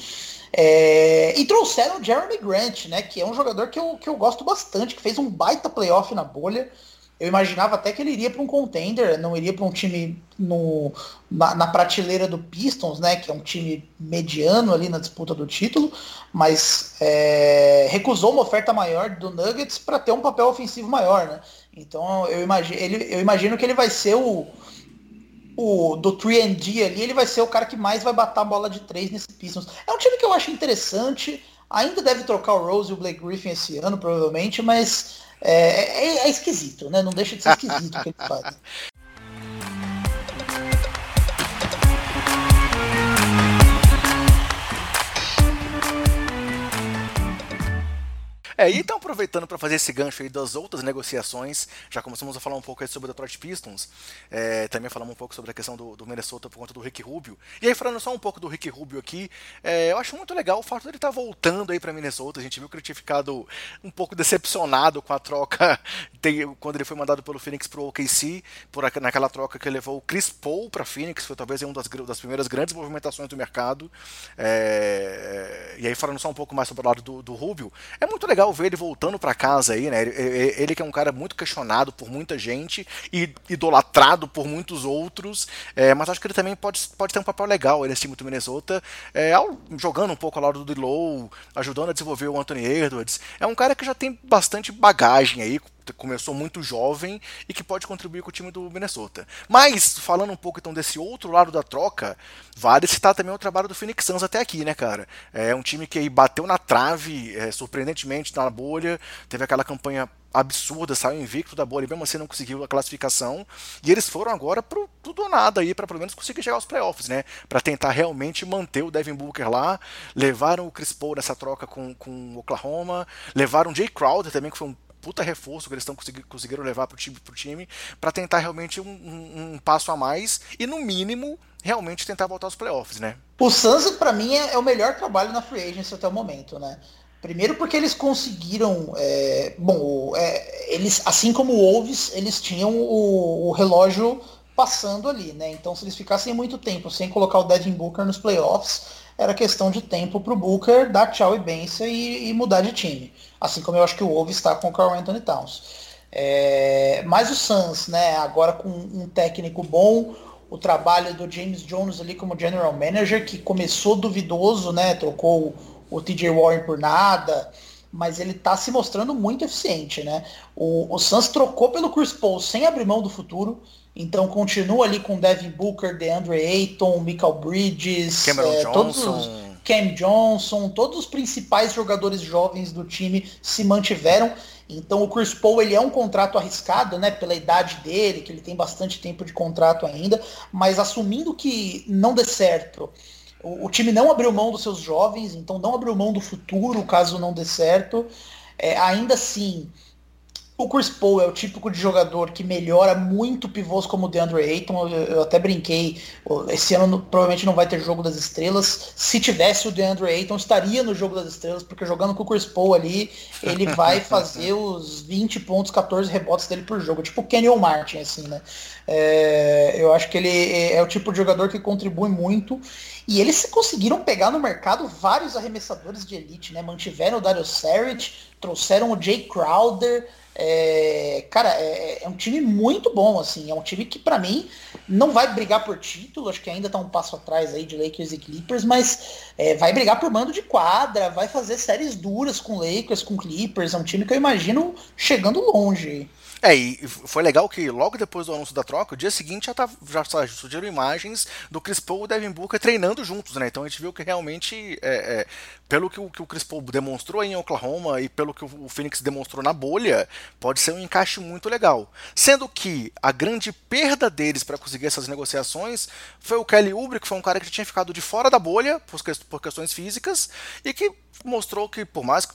Speaker 2: É, e trouxeram o Jeremy Grant, né? Que é um jogador que eu, que eu gosto bastante, que fez um baita playoff na bolha. Eu imaginava até que ele iria para um contender, não iria para um time no, na, na, prateleira do Pistons, né? Que é um time mediano ali na disputa do título, mas é, recusou uma oferta maior do Nuggets para ter um papel ofensivo maior, né? Então eu imagino, ele, eu imagino que ele vai ser o, o do 3D ali, ele vai ser o cara que mais vai bater a bola de três nesse Pistons. É um time que eu acho interessante. Ainda deve trocar o Rose e o Blake Griffin esse ano, provavelmente, mas é, é, é esquisito, né? Não deixa de ser esquisito o que ele faz.
Speaker 1: É, e então aproveitando para fazer esse gancho aí das outras negociações, já começamos a falar um pouco sobre o Detroit Pistons, é, também falamos um pouco sobre a questão do, do, Minnesota por conta do Rick Rubio. E aí falando só um pouco do Rick Rubio aqui, é, eu acho muito legal o fato dele estar tá voltando aí para Minnesota. A gente viu que ele tinha ficado um pouco decepcionado com a troca quando ele foi mandado pelo Phoenix pro OKC, por naquela troca que levou o Chris Paul para Phoenix, foi talvez uma das, das primeiras grandes movimentações do mercado. É, e aí falando só um pouco mais sobre o lado do, do Rubio, é muito legal legal ver ele voltando para casa aí, né? Ele, ele, que é um cara muito questionado por muita gente e idolatrado por muitos outros, é, mas acho que ele também pode, pode ter um papel legal nesse time do Minnesota, é, jogando um pouco ao lado do Dilow, ajudando a desenvolver o Anthony Edwards. É um cara que já tem bastante bagagem aí, começou muito jovem e que pode contribuir com o time do Minnesota. Mas, falando um pouco então desse outro lado da troca, vale citar também o trabalho do Phoenix Suns até aqui, né, cara? É um time que bateu na trave, é, surpreendentemente na bolha, teve aquela campanha absurda, saiu invicto da bolha e mesmo assim não conseguiu a classificação. E eles foram agora pro tudo ou nada aí para pelo menos conseguir chegar aos playoffs, né? Para tentar realmente manter o Devin Booker lá. Levaram o Chris Paul nessa troca com, com o Oklahoma, levaram o Jay Crowder também, que foi um puta reforço que eles estão consegui conseguiram levar pro time, pro time para tentar realmente um, um, um, passo a mais e no mínimo realmente tentar voltar aos playoffs, né?
Speaker 2: O Suns para mim é, é, o melhor trabalho na free agency até o momento, né? Primeiro porque eles conseguiram, é, bom, é, eles assim como o Wolves, eles tinham o, o relógio passando ali, né? Então se eles ficassem muito tempo sem colocar o Devin Booker nos playoffs, era questão de tempo para o Booker dar tchau e benção e, e, mudar de time. Assim como eu acho que o Wolves está com o Carl Anthony Towns. É, mas o Suns, né, agora com um técnico bom, o trabalho do James Jones ali como general manager, que começou duvidoso, né, trocou o TJ Warren por nada, mas ele está se mostrando muito eficiente, né? O, o Suns trocou pelo Chris Paul sem abrir mão do futuro, então continua ali com Devin Booker, DeAndre Ayton, Michael Bridges,
Speaker 1: Cameron é, Johnson. Todos os,
Speaker 2: Cam Johnson, todos os principais jogadores jovens do time se mantiveram. Então o Chris Paul ele é um contrato arriscado, né, pela idade dele, que ele tem bastante tempo de contrato ainda, mas assumindo que não dê certo, o, o time não abriu mão dos seus jovens, então não abriu mão do futuro caso não dê certo. É, ainda assim, o Chris Paul é o típico de jogador que melhora muito pivôs como o DeAndre Ayton. Eu, eu, até brinquei, esse ano provavelmente não vai ter jogo das estrelas. Se tivesse o DeAndre Ayton, estaria no jogo das estrelas, porque jogando com o Chris Paul ali, ele vai fazer os 20 pontos, 14 rebotes dele por jogo. Tipo o Kenny Martin, assim, né? É, eu acho que ele é, é o tipo de jogador que contribui muito. E eles conseguiram pegar no mercado vários arremessadores de elite, né? Mantiveram o Dario Saric, trouxeram o Jay Crowder. É, cara, é, é, um time muito bom, assim. É um time que, para mim, não vai brigar por título. Acho que ainda tá um passo atrás aí de Lakers e Clippers, mas é, vai brigar por mando de quadra, vai fazer séries duras com Lakers, com Clippers. É um time que eu imagino chegando longe.
Speaker 1: É, e foi legal que logo depois do anúncio da troca, o dia seguinte já, tá, já surgiram imagens do Chris Paul e o Devin Booker treinando juntos, né? Então a gente viu que realmente, é, é, pelo que o, que o Chris Paul demonstrou em Oklahoma e pelo que o Phoenix demonstrou na bolha, pode ser um encaixe muito legal. Sendo que a grande perda deles para conseguir essas negociações foi o Kelly Oubre, que foi um cara que tinha ficado de fora da bolha por, por questões físicas e que mostrou que, por mais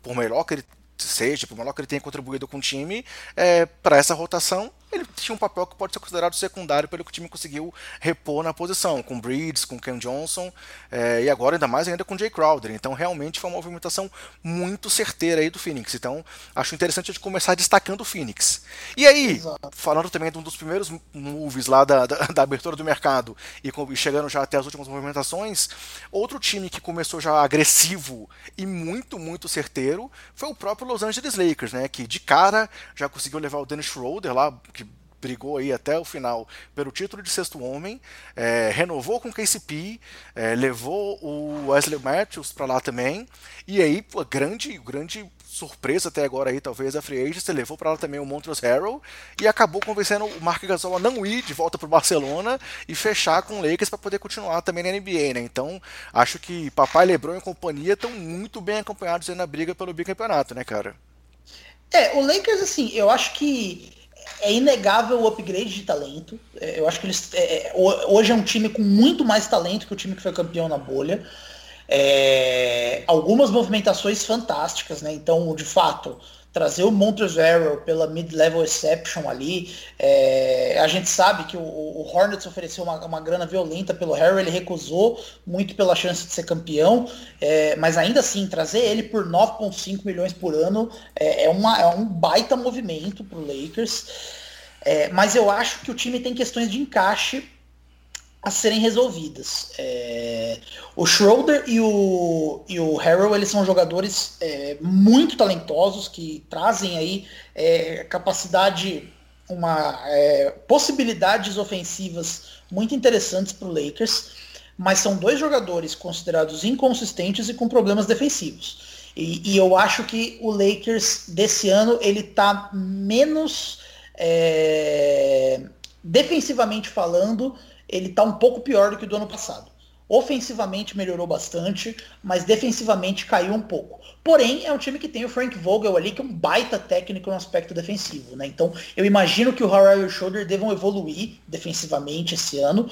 Speaker 1: por melhor que ele seja, por melhor que ele tenha contribuído com o time, é, para essa rotação ele tinha um papel que pode ser considerado secundário pelo que o time conseguiu repor na posição, com Breeds, com Ken Johnson, é, e agora ainda mais ainda com Jay Crowder. Então realmente foi uma movimentação muito certeira aí do Phoenix. Então acho interessante a gente começar destacando o Phoenix. E aí, Exato. falando também de um dos primeiros moves lá da, da, da abertura do mercado e, e chegando já até as últimas movimentações, outro time que começou já agressivo e muito, muito certeiro foi o próprio Los Angeles Lakers, né? Que de cara já conseguiu levar o Dennis Schroeder lá, brigou aí até o final pelo título de sexto homem, é, renovou com o KCP, é, levou o Wesley Matthews para lá também, e aí, pô, grande, grande surpresa até agora aí, talvez, a Free Agents, levou para lá também o Montrezl Harrell, e acabou convencendo o Mark Gasol a não ir de volta para o Barcelona e fechar com o Lakers para poder continuar também na NBA, né? Então, acho que Papai LeBron e companhia estão muito bem acompanhados aí na briga pelo bicampeonato, né, cara?
Speaker 2: É, o Lakers, assim, eu acho que é inegável o upgrade de talento. É, eu acho que eles. É, é hoje é um time com muito mais talento que o time que foi campeão na bolha. É, algumas movimentações fantásticas, né? Então, de fato, trazer o Montrezl pela mid-level exception ali. É, a gente sabe que o, o Hornets ofereceu uma, uma, grana violenta pelo Harrell, ele recusou muito pela chance de ser campeão, é, mas ainda assim, trazer ele por 9,5 milhões por ano é, é, uma, é um baita movimento para o Lakers. É, mas eu acho que o time tem questões de encaixe a serem resolvidas. É, o Schroeder e o, e o Harrell, eles são jogadores é, muito talentosos, que trazem aí é, capacidade, uma, é, possibilidades ofensivas muito interessantes para o Lakers, mas são dois jogadores considerados inconsistentes e com problemas defensivos. E, e eu acho que o Lakers desse ano ele está menos é, defensivamente falando, ele está um pouco pior do que o do ano passado. Ofensivamente melhorou bastante, mas defensivamente caiu um pouco. Porém, é um time que tem o Frank Vogel ali, que é um baita técnico no aspecto defensivo. Né? Então, eu imagino que o Harrell e o Schroeder devam evoluir defensivamente esse ano.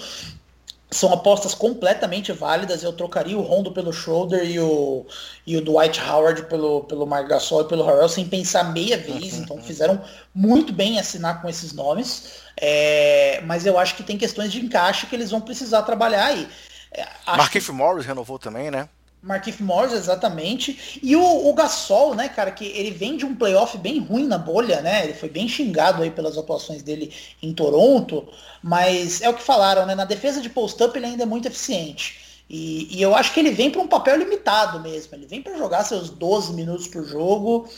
Speaker 2: São apostas completamente válidas. Eu trocaria o Rondo pelo Schroeder e o, e o Dwight Howard pelo, pelo Marc Gasol e pelo Harrell sem pensar meia vez. Então, fizeram muito bem assinar com esses nomes. É, mas eu acho que tem questões de encaixe que eles vão precisar trabalhar aí.
Speaker 1: É, Marquinhos que... Morris renovou também, né?
Speaker 2: Marquinhos Morris, exatamente. E o, o, Gasol, né, cara, que ele vem de um playoff bem ruim na bolha, né? Ele foi bem xingado aí pelas atuações dele em Toronto, mas é o que falaram, né? Na defesa de post-up ele ainda é muito eficiente. E, e eu acho que ele vem para um papel limitado mesmo. Ele vem para jogar seus 12 minutos por jogo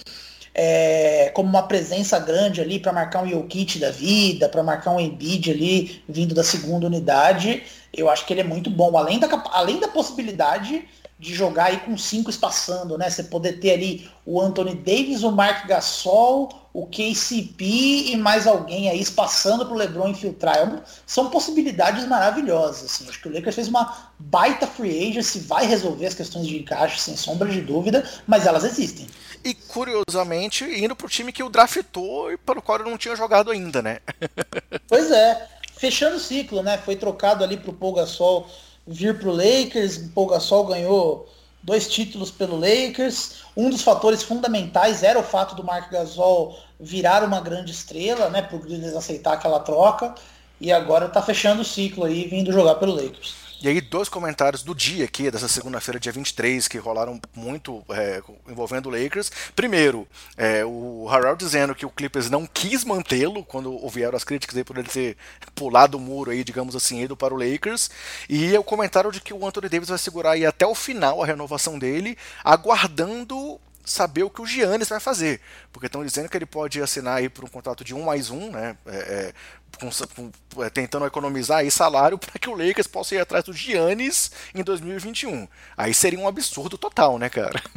Speaker 2: é, como uma presença grande ali para marcar um Jokic da vida, para marcar um Embiid ali vindo da segunda unidade, eu acho que ele é muito bom. Além da, além da possibilidade de jogar aí com cinco espaçando, né? Você poder ter ali o Anthony Davis, o Mark Gasol, o KCP e mais alguém aí espaçando para o LeBron infiltrar. É são possibilidades maravilhosas. Assim. Acho que o Lakers fez uma baita free agency, vai resolver as questões de encaixe sem sombra de dúvida, mas elas existem.
Speaker 1: E curiosamente, indo pro time que o draftou e pelo qual ele não tinha jogado ainda, né?
Speaker 2: pois é. Fechando o ciclo, né? Foi trocado ali pro Paul Gasol vir pro Lakers. O Paul Gasol ganhou dois títulos pelo Lakers. Um dos fatores fundamentais era o fato do Mark Gasol virar uma grande estrela, né? Por eles aceitar aquela troca. E agora tá fechando o ciclo aí, vindo jogar pelo Lakers.
Speaker 1: E aí, dois comentários do dia aqui, dessa segunda-feira, dia 23, que rolaram muito é, envolvendo o Lakers. Primeiro, é, o Harold dizendo que o Clippers não quis mantê-lo quando vieram as críticas aí por ele ter pulado o muro aí, digamos assim, ido para o Lakers. E o comentário de que o Anthony Davis vai segurar aí até o final a renovação dele, aguardando saber o que o Giannis vai fazer, porque estão dizendo que ele pode assinar aí por um contrato de um mais um, né, é, é com, com, é, tentando economizar aí salário para que o Lakers possa ir atrás do Giannis em 2021. Aí seria um absurdo total, né, cara?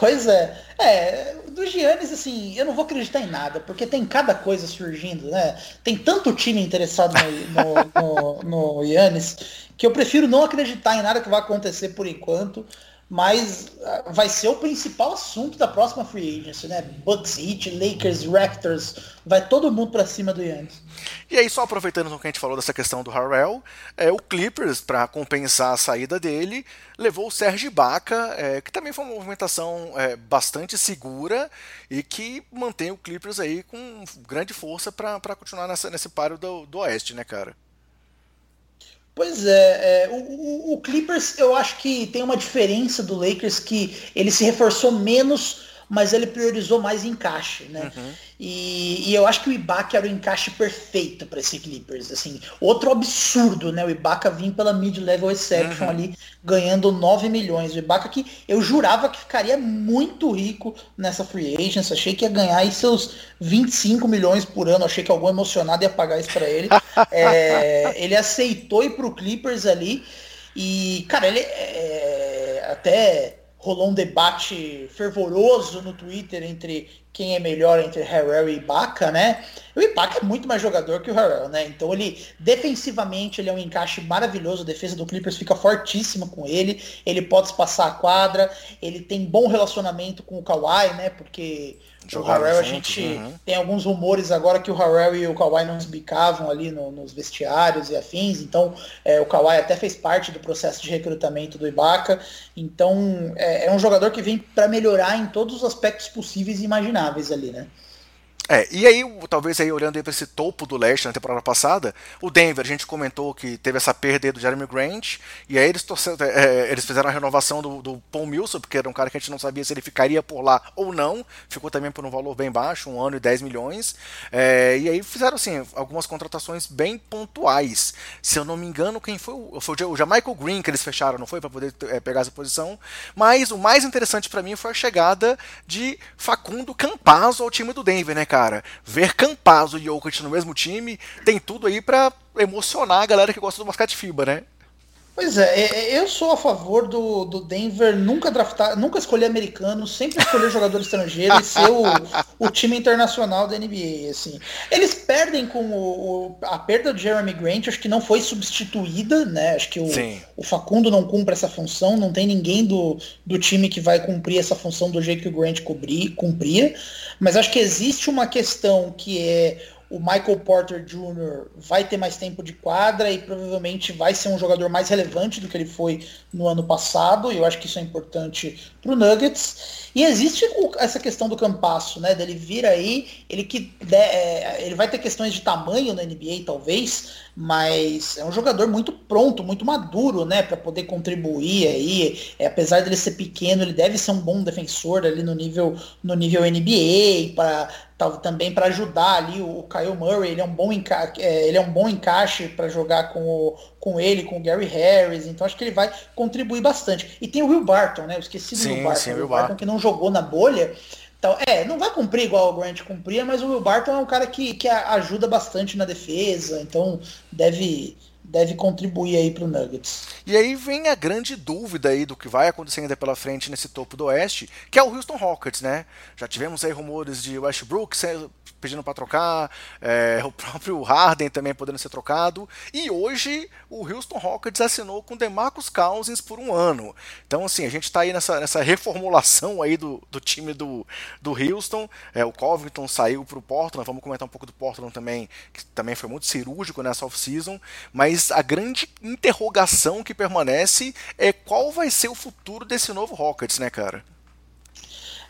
Speaker 2: Pois é. É, do Giannis, assim, eu não vou acreditar em nada, porque tem cada coisa surgindo, né? Tem tanto time interessado no, no, no, no Giannis que eu prefiro não acreditar em nada que vai acontecer por enquanto. Mas ah, vai ser o principal assunto da próxima free agency, né? Bucks, Heat, Lakers, Raptors, vai todo mundo para cima do Yankees.
Speaker 1: E aí, só aproveitando o que a gente falou dessa questão do Harrell, é, o Clippers, para compensar a saída dele, levou o Serge Ibaka, é, que também foi uma movimentação é, bastante segura e que mantém o Clippers aí com grande força para continuar nessa, nesse páreo do, do Oeste, né, cara?
Speaker 2: Pois é, é o, o, Clippers eu acho que tem uma diferença do Lakers que ele se reforçou menos mas ele priorizou mais encaixe, né? Uhum. E, e, eu acho que o Ibaka era o encaixe perfeito para esse Clippers, assim. Outro absurdo, né? O Ibaka vinha pela mid-level exception uhum. ali, ganhando 9 milhões. O Ibaka que eu jurava que ficaria muito rico nessa free agents, achei que ia ganhar aí seus 25 milhões por ano, achei que algum emocionado ia pagar isso para ele. é, ele aceitou ir pro Clippers ali e, cara, ele é, até rolou um debate fervoroso no Twitter entre quem é melhor entre Harrell e Ibaka, né? O Ibaka é muito mais jogador que o Harrell, né? Então ele defensivamente ele é um encaixe maravilhoso, a defesa do Clippers fica fortíssima com ele, ele pode passar a quadra, ele tem bom relacionamento com o Kawhi, né? Porque o Harrell, a gente uhum. tem alguns rumores agora que o Harrell e o Kawhi não se bicavam ali no, nos vestiários e afins, então é, o Kawhi até fez parte do processo de recrutamento do Ibaka, então é, é um jogador que vem para melhorar em todos os aspectos possíveis e imagináveis ali, né?
Speaker 1: É, e aí, talvez aí olhando para esse topo do leste na temporada passada, o Denver, a gente comentou que teve essa perda do Jeremy Grant, e aí eles, torceram, é, eles fizeram a renovação do, do Paul Milson, porque era um cara que a gente não sabia se ele ficaria por lá ou não, ficou também por um valor bem baixo, um ano e 10 milhões, é, e aí fizeram assim, algumas contratações bem pontuais. Se eu não me engano, quem foi? O, foi o Jamaica Green que eles fecharam, não foi? Para poder é, pegar essa posição. Mas o mais interessante para mim foi a chegada de Facundo Campazzo ao time do Denver, né, cara, ver Campazzo e Jokic no mesmo time tem tudo aí para emocionar a galera que gosta do basquete FIBA, né?
Speaker 2: Pois é, é, é, eu sou a favor do, do Denver nunca draftar, nunca escolher americano, sempre escolher jogador estrangeiro e ser o, o time internacional da NBA. Assim. Eles perdem com o, o, a perda do Jeremy Grant, acho que não foi substituída, né? Acho que o, o Facundo não cumpre essa função, não tem ninguém do, do time que vai cumprir essa função do jeito que o Grant cobrir, cumpria. Mas acho que existe uma questão que é o Michael Porter Jr. vai ter mais tempo de quadra e provavelmente vai ser um jogador mais relevante do que ele foi no ano passado. E eu acho que isso é importante para o Nuggets. E existe essa questão do campasso, né? Dele vir aí, ele que é, ele vai ter questões de tamanho na NBA, talvez, mas é um jogador muito pronto, muito maduro, né? Para poder contribuir aí. É, apesar dele ser pequeno, ele deve ser um bom defensor ali no nível, no nível NBA, para também para ajudar ali o Kyle Murray, ele é um bom, enca é, ele é um bom encaixe para jogar com, o, com ele, com o Gary Harris, então acho que ele vai contribuir bastante. E tem o Will Barton, né? Eu esqueci do sim, Will Barton, sim, o Will Barton, Barton que não jogou na bolha. Então, é, não vai cumprir igual o Grant cumpria, mas o Will Barton é um cara que, que ajuda bastante na defesa, então deve deve contribuir aí para o Nuggets.
Speaker 1: E aí vem a grande dúvida aí do que vai acontecer ainda pela frente nesse topo do Oeste, que é o Houston Rockets, né? Já tivemos aí rumores de Westbrook pedindo para trocar, é, o próprio Harden também podendo ser trocado, e hoje o Houston Rockets assinou com DeMarcus Cousins por um ano. Então, assim, a gente está aí nessa, nessa reformulação aí do, do time do, do Houston, é, o Covington saiu para o Portland, vamos comentar um pouco do Portland também, que também foi muito cirúrgico nessa off-season, mas a grande interrogação que permanece é qual vai ser o futuro desse novo Rockets, né, cara?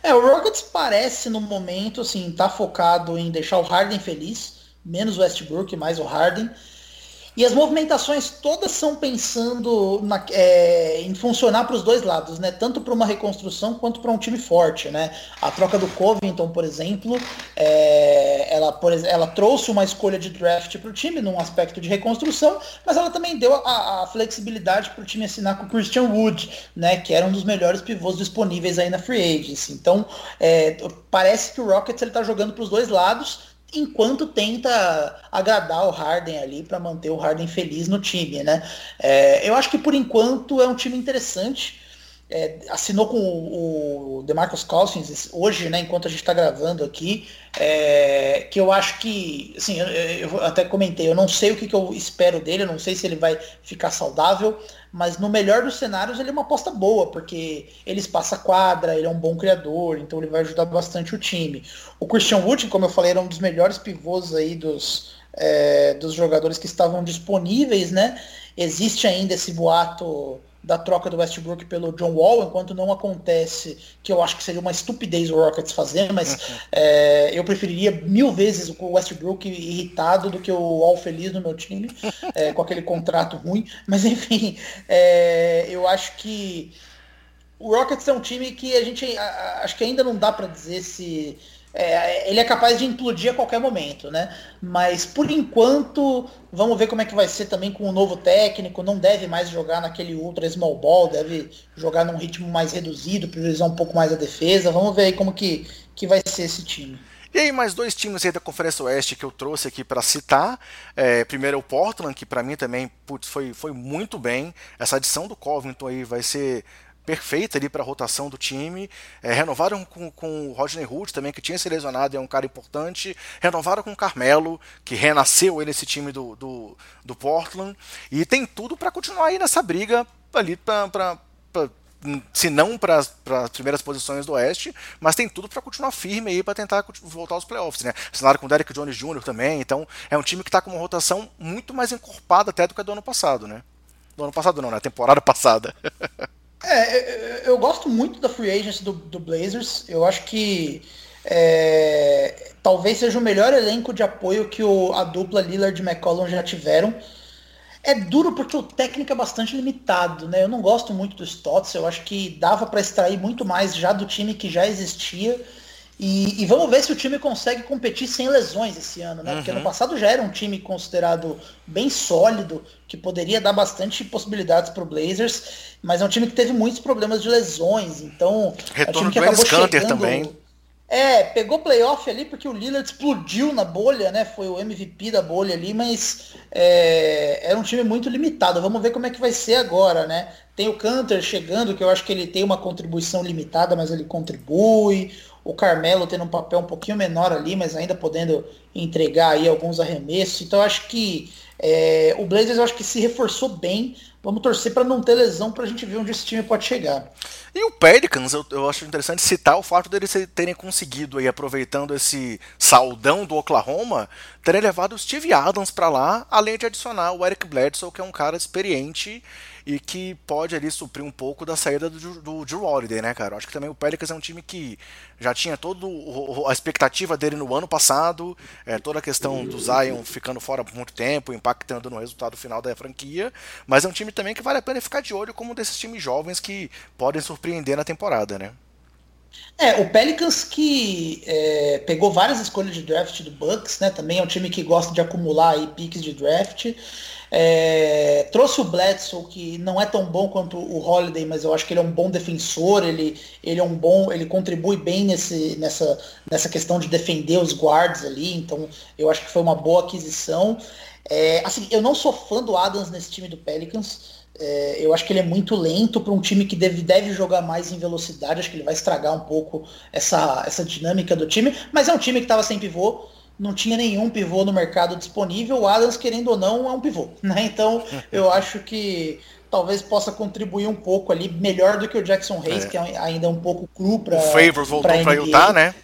Speaker 2: É, o Rockets parece no momento, assim, tá focado em deixar o Harden feliz, menos o Westbrook, mais o Harden. E as movimentações todas são pensando na, é, em funcionar para os dois lados, né? Tanto para uma reconstrução quanto para um time forte, né? A troca do Covington, por exemplo, é, ela, por, ela trouxe uma escolha de draft para o time num aspecto de reconstrução, mas ela também deu a, a flexibilidade para o time assinar com o Christian Wood, né? Que era um dos melhores pivôs disponíveis aí na free agency. Então, é, parece que o Rockets ele está jogando para os dois lados enquanto tenta agradar o Harden ali para manter o Harden feliz no time, né? É, eu acho que por enquanto é um time interessante. é, assinou com o, DeMarcus Cousins hoje, né, enquanto a gente está gravando aqui, é, que eu acho que, assim, eu, eu, até comentei, eu não sei o que, que eu espero dele, eu não sei se ele vai ficar saudável, mas no melhor dos cenários ele é uma aposta boa, porque ele espaça quadra, ele é um bom criador, então ele vai ajudar bastante o time. O Christian Wood, como eu falei, era um dos melhores pivôs aí dos, é, dos jogadores que estavam disponíveis, né? Existe ainda esse boato da troca do Westbrook pelo John Wall, enquanto não acontece, que eu acho que seria uma estupidez o Rockets fazer, mas uhum. é, eu preferiria mil vezes o Westbrook irritado do que o Wall feliz no meu time, é, com aquele contrato ruim. Mas enfim, é, eu acho que o Rockets é um time que a gente a, acho que ainda não dá para dizer se é, ele é capaz de implodir a qualquer momento, né? Mas por enquanto, vamos ver como é que vai ser também com o novo técnico. Não deve mais jogar naquele ultra small ball, deve jogar num ritmo mais reduzido, priorizar um pouco mais a defesa. Vamos ver aí como que, que vai ser esse time.
Speaker 1: E aí, mais dois times aí da Conferência Oeste que eu trouxe aqui para citar. É, primeiro é o Portland, que para mim também putz, foi, foi muito bem. Essa adição do Covington aí vai ser perfeita ali para a rotação do time. É, renovaram com, com o Rodney Hood também, que tinha se lesionado, é um cara importante. Renovaram com o Carmelo, que renasceu aí nesse time do, do, do Portland. E tem tudo para continuar aí nessa briga ali para se não para as primeiras posições do Oeste, mas tem tudo para continuar firme aí para tentar voltar aos playoffs, né? Assinaram com o Derek Jones Jr. também, então é um time que está com uma rotação muito mais encorpada até do que a do ano passado, né? Do ano passado não, né? Temporada passada.
Speaker 2: É, eu, eu, gosto muito da free agency do, do Blazers. Eu acho que é, talvez seja o melhor elenco de apoio que o, a dupla Lillard e McCollum já tiveram. É duro porque o técnico é bastante limitado, né? Eu não gosto muito do Stotts, eu acho que dava para extrair muito mais já do time que já existia. E, e, vamos ver se o time consegue competir sem lesões esse ano, né? Uhum. Porque no passado já era um time considerado bem sólido, que poderia dar bastante possibilidades para o Blazers, mas é um time que teve muitos problemas de lesões. Então,
Speaker 1: Retorno
Speaker 2: é um time
Speaker 1: que acabou chegando, também.
Speaker 2: É, pegou playoff ali porque o Lillard explodiu na bolha, né? Foi o MVP da bolha ali, mas é, era um time muito limitado. Vamos ver como é que vai ser agora, né? Tem o Canter chegando, que eu acho que ele tem uma contribuição limitada, mas ele contribui o Carmelo tendo um papel um pouquinho menor ali, mas ainda podendo entregar aí alguns arremessos. Então acho que é, o Blazers eu acho que se reforçou bem. Vamos torcer para não ter lesão para a gente ver onde esse time pode chegar.
Speaker 1: E o Pelicans, eu, eu acho interessante citar o fato deles terem conseguido, aí, aproveitando esse saudão do Oklahoma, terem levado o Steve Adams para lá, além de adicionar o Eric Bledsoe, que é um cara experiente e que pode ali suprir um pouco da saída do, Drew Holiday, né, cara? Acho que também o Pelicans é um time que já tinha toda a expectativa dele no ano passado, é, toda a questão do Zion ficando fora por muito tempo, impactando no resultado final da franquia, mas é um time também que vale a pena ficar de olho como um desses times jovens que podem surpreender na temporada, né?
Speaker 2: É, o Pelicans que é, pegou várias escolhas de draft do Bucks, né? Também é um time que gosta de acumular aí piques de draft. É, trouxe o Bledsoe, que não é tão bom quanto o Holiday, mas eu acho que ele é um bom defensor, ele, ele é um bom, ele contribui bem nesse, nessa, nessa questão de defender os guards ali, então eu acho que foi uma boa aquisição. É, assim, eu não sou fã do Adams nesse time do Pelicans. É, eu acho que ele é muito lento para um time que deve, deve jogar mais em velocidade. Acho que ele vai estragar um pouco essa, essa dinâmica do time. Mas é um time que estava sem pivô não tinha nenhum pivô no mercado disponível. O Adams, querendo ou não, é um pivô. Né? Então, eu acho que talvez possa contribuir um pouco ali, melhor do que o Jackson Hayes, é. que é ainda um pouco cru para. O
Speaker 1: Favor voltou para Utah, né?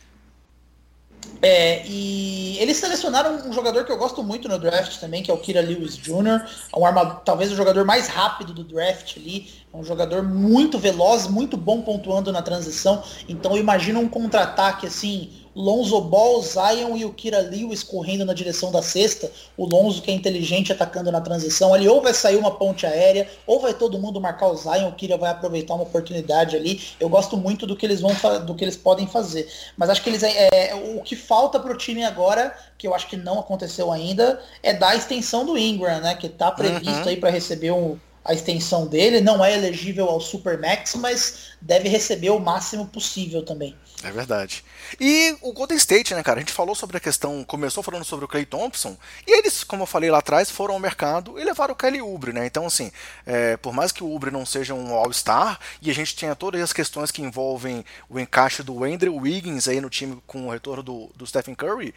Speaker 2: É, e eles selecionaram um jogador que eu gosto muito no draft também, que é o Kira Lewis Jr., um arma, talvez o jogador mais rápido do draft ali, é um jogador muito veloz, muito bom pontuando na transição. Então eu imagino um contra-ataque assim, Lonzo Ball, Zion e o Kira Lewis correndo na direção da cesta. O Lonzo que é inteligente atacando na transição. Ali ou vai sair uma ponte aérea, ou vai todo mundo marcar o Zion, o Kira vai aproveitar uma oportunidade ali. Eu gosto muito do que eles vão do que eles podem fazer. Mas acho que eles é, é o que falta para o time agora, que eu acho que não aconteceu ainda, é dar a extensão do Ingram, né? Que está previsto uhum. aí para receber um a extensão dele, não é elegível ao Supermax, mas deve receber o máximo possível também.
Speaker 1: É verdade. E o Golden State, né, cara? A gente falou sobre a questão, começou falando sobre o Clay Thompson, e eles, como eu falei lá atrás, foram ao mercado e levaram o Kelly Oubre, né? Então, assim, é, por mais que o Oubre não seja um All-Star, e a gente tenha todas as questões que envolvem o encaixe do Andrew Wiggins aí no time com o retorno do, do Stephen Curry,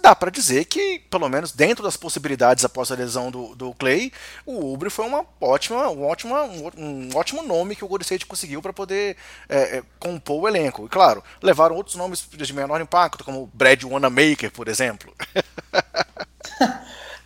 Speaker 1: dá para dizer que, pelo menos dentro das possibilidades após a lesão do, do Clay, o Oubre foi uma ótima, um, ótima, um ótimo nome que o Golden State conseguiu para poder é, é, compor o elenco. E claro, levaram outros nomes de menor impacto, como Brad Wanamaker, por exemplo.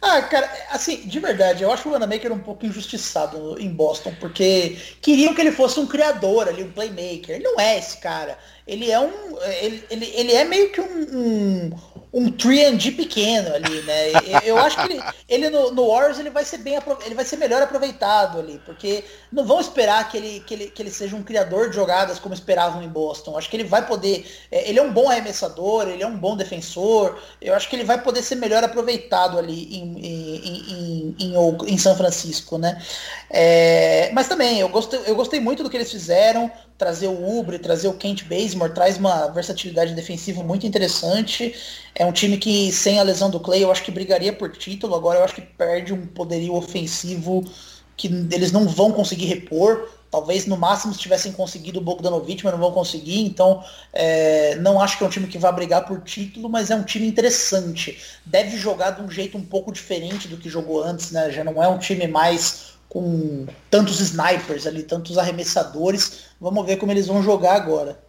Speaker 2: ah, cara, assim, de verdade, eu acho o Wanamaker um pouco injustiçado em Boston, porque queriam que ele fosse um criador ali, um playmaker. Ele não é esse cara. Ele é um. Ele, ele, ele é meio que um, um um 3D pequeno ali, né? Eu acho que ele, ele no, no, Warriors ele vai ser bem ele vai ser melhor aproveitado ali, porque não vão esperar que ele, que ele, que ele seja um criador de jogadas como esperavam em Boston. Acho que ele vai poder. É, ele é um bom arremessador, ele é um bom defensor. Eu acho que ele vai poder ser melhor aproveitado ali em, em, em, em, em São Francisco, né? É, mas também eu gostei, eu gostei muito do que eles fizeram trazer o Ubre, trazer o Kent Bazemore, traz uma versatilidade defensiva muito interessante. É um time que, sem a lesão do Clay, eu acho que brigaria por título. Agora eu acho que perde um poderio ofensivo que eles não vão conseguir repor. Talvez no máximo se tivessem conseguido o Bogdanovich, mas não vão conseguir. Então, é, não acho que é um time que vai brigar por título, mas é um time interessante. Deve jogar de um jeito um pouco diferente do que jogou antes, né? Já não é um time mais com tantos snipers ali, tantos arremessadores. Vamos ver como eles vão jogar agora.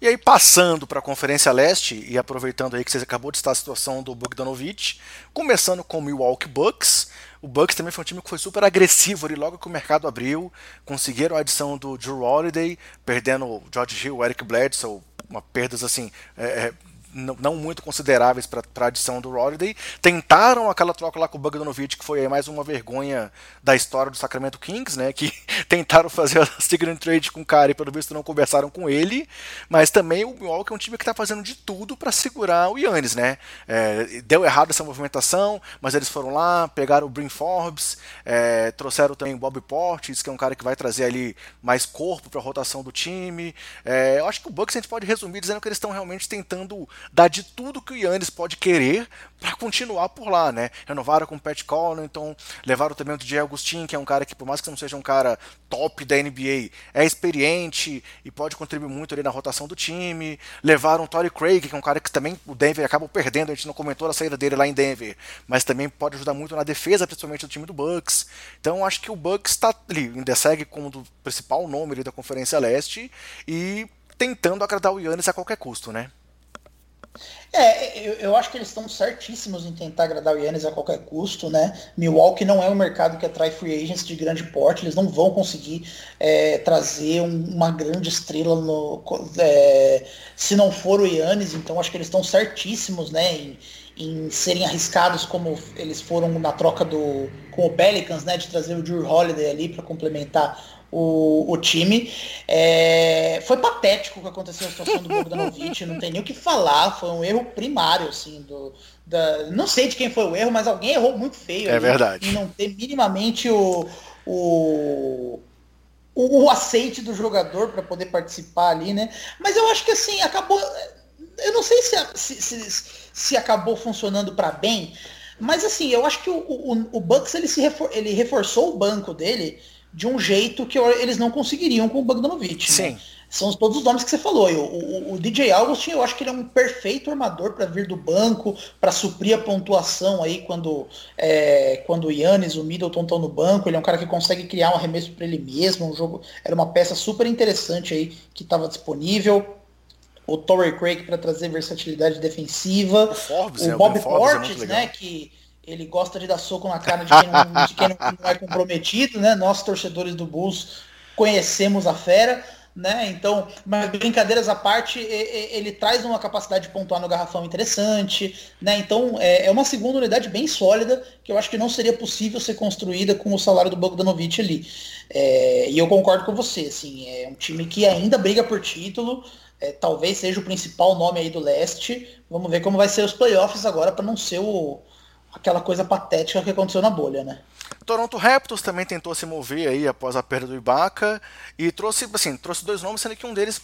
Speaker 1: E aí, passando para a Conferência Leste, e aproveitando aí que você acabou de estar a situação do Bogdanovich, começando com o Milwaukee Bucks. O Bucks também foi um time que foi super agressivo ali logo que o mercado abriu. Conseguiram a adição do Drew Holiday, perdendo o George Hill, o Eric Bledsoe, uma perdas assim é, é não muito consideráveis para a adição do Holiday. Tentaram aquela troca lá com o Bogdanovic, que foi mais uma vergonha da história do Sacramento Kings, né? Que tentaram fazer a Signature Trade com o cara e pelo visto não conversaram com ele. Mas também o Milwaukee é um time que está fazendo de tudo para segurar o Yannis, né? É, deu errado essa movimentação, mas eles foram lá, pegaram o Brin Forbes, é, trouxeram também o Bob Portis, que é um cara que vai trazer ali mais corpo para a rotação do time. É, eu acho que o Bucks a gente pode resumir dizendo que eles estão realmente tentando dar de tudo que o Yannis pode querer para continuar por lá, né? Renovaram com o Pat Connaughton, levaram também o DJ Agustin, que é um cara que, por mais que não seja um cara top da NBA, é experiente e pode contribuir muito ali na rotação do time. Levaram o Torrey Craig, que é um cara que também o Denver acaba perdendo, a gente não comentou a saída dele lá em Denver, mas também pode ajudar muito na defesa, principalmente do time do Bucks. Então acho que o Bucks está ali, ainda segue como o principal nome da Conferência Leste e tentando agradar o Yannis a qualquer custo, né?
Speaker 2: É, eu, eu, acho que eles estão certíssimos em tentar agradar o Yannis a qualquer custo, né? Milwaukee não é um mercado que atrai free agents de grande porte, eles não vão conseguir é, trazer um, uma grande estrela no, é, se não for o Yannis, então acho que eles estão certíssimos, né? Em, em serem arriscados como eles foram na troca do com o Pelicans, né? De trazer o Drew Holiday ali para complementar o, o time. É, foi patético o que aconteceu na situação do Bogdanovich, não tem nem o que falar, foi um erro primário, assim, do, da, não sei de quem foi o erro, mas alguém errou muito feio.
Speaker 1: É ali, verdade.
Speaker 2: E não ter minimamente o, o, o, o aceite do jogador para poder participar ali, né? Mas eu acho que assim, acabou. Eu não sei se, se, se, se acabou funcionando para bem, mas assim, eu acho que o, o, o Bucks ele, se refor, ele reforçou o banco dele de um jeito que eles não conseguiriam com o Bogdanovich.
Speaker 1: Né? Sim. Né?
Speaker 2: São todos os nomes que você falou. O, o, o DJ Augustin, eu acho que ele é um perfeito armador para vir do banco, para suprir a pontuação aí quando, é, quando o Yannis, o Middleton estão no banco. Ele é um cara que consegue criar um arremesso para ele mesmo. Um jogo era uma peça super interessante aí que estava disponível. O Torrey Craig para trazer versatilidade defensiva. O, Forbes, o Bob é, Portis, é né? Que ele gosta de dar soco na cara de quem não, de quem não é comprometido, né? Nós, torcedores do Bulls, conhecemos a fera, né? Então, mas brincadeiras à parte, ele traz uma capacidade de pontuar no garrafão interessante, né? Então, é, é uma segunda unidade bem sólida, que eu acho que não seria possível ser construída com o salário do Bogdanovich ali. É, e eu concordo com você, assim, é um time que ainda briga por título, é, talvez seja o principal nome aí do leste. Vamos ver como vai ser os playoffs agora para não ser o, aquela coisa patética que aconteceu na bolha, né?
Speaker 1: Toronto Raptors também tentou se mover aí após a perda do Ibaka e trouxe, assim, trouxe dois nomes, sendo que um deles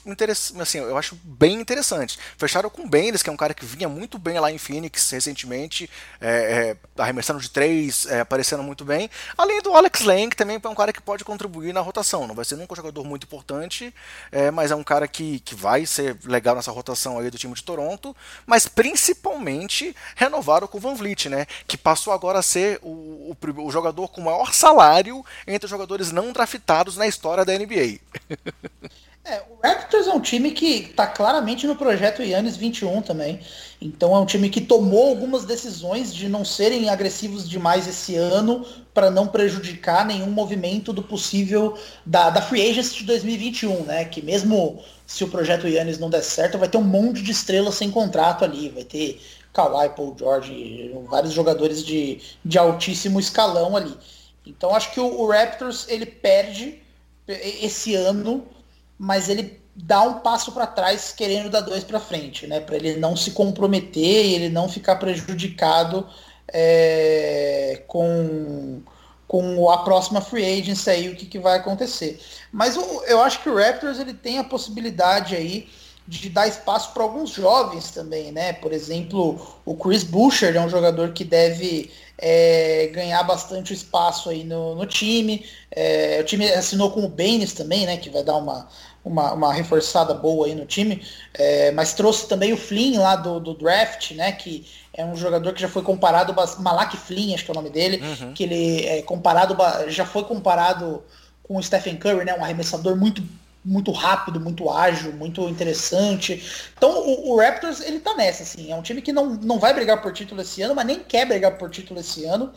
Speaker 1: assim, eu acho bem interessante. Fecharam com o Baines, que é um cara que vinha muito bem lá em Phoenix recentemente, é, é, arremessando de três, é, aparecendo muito bem. Além do Alex Lang, que também é um cara que pode contribuir na rotação. Não vai ser nunca um jogador muito importante, é, mas é um cara que, que vai ser legal nessa rotação aí do time de Toronto. Mas principalmente renovaram com o Van Vliet, né? Que passou agora a ser o, o, o jogador com maior salário entre os jogadores não draftados na história da NBA.
Speaker 2: É, o Raptors é um time que está claramente no projeto Yannis 21 também. Então é um time que tomou algumas decisões de não serem agressivos demais esse ano para não prejudicar nenhum movimento do possível da, da Free Agency de 2021, né? Que mesmo se o projeto Yannis não der certo, vai ter um monte de estrelas sem contrato ali. Vai ter Kawhi, Paul George, vários jogadores de, de altíssimo escalão ali. Então acho que o, o Raptors ele perde esse ano mas ele dá um passo para trás querendo dar dois para frente, né? Para ele não se comprometer e ele não ficar prejudicado é, com, com a próxima free agency aí, o que, que vai acontecer. Mas eu, eu acho que o Raptors ele tem a possibilidade aí de dar espaço para alguns jovens também, né? Por exemplo, o Chris Boucher é um jogador que deve é, ganhar bastante espaço aí no, no time. É, o time assinou com o Baines também, né? Que vai dar uma, uma, uma reforçada boa aí no time. É, mas trouxe também o Flynn lá do, do draft, né? Que é um jogador que já foi comparado, Malak Flynn, acho que é o nome dele, uhum. que ele é comparado, já foi comparado com o Stephen Curry, né? Um arremessador muito muito rápido, muito ágil, muito interessante. Então o, o, Raptors ele tá nessa, assim, é um time que não, não vai brigar por título esse ano, mas nem quer brigar por título esse ano.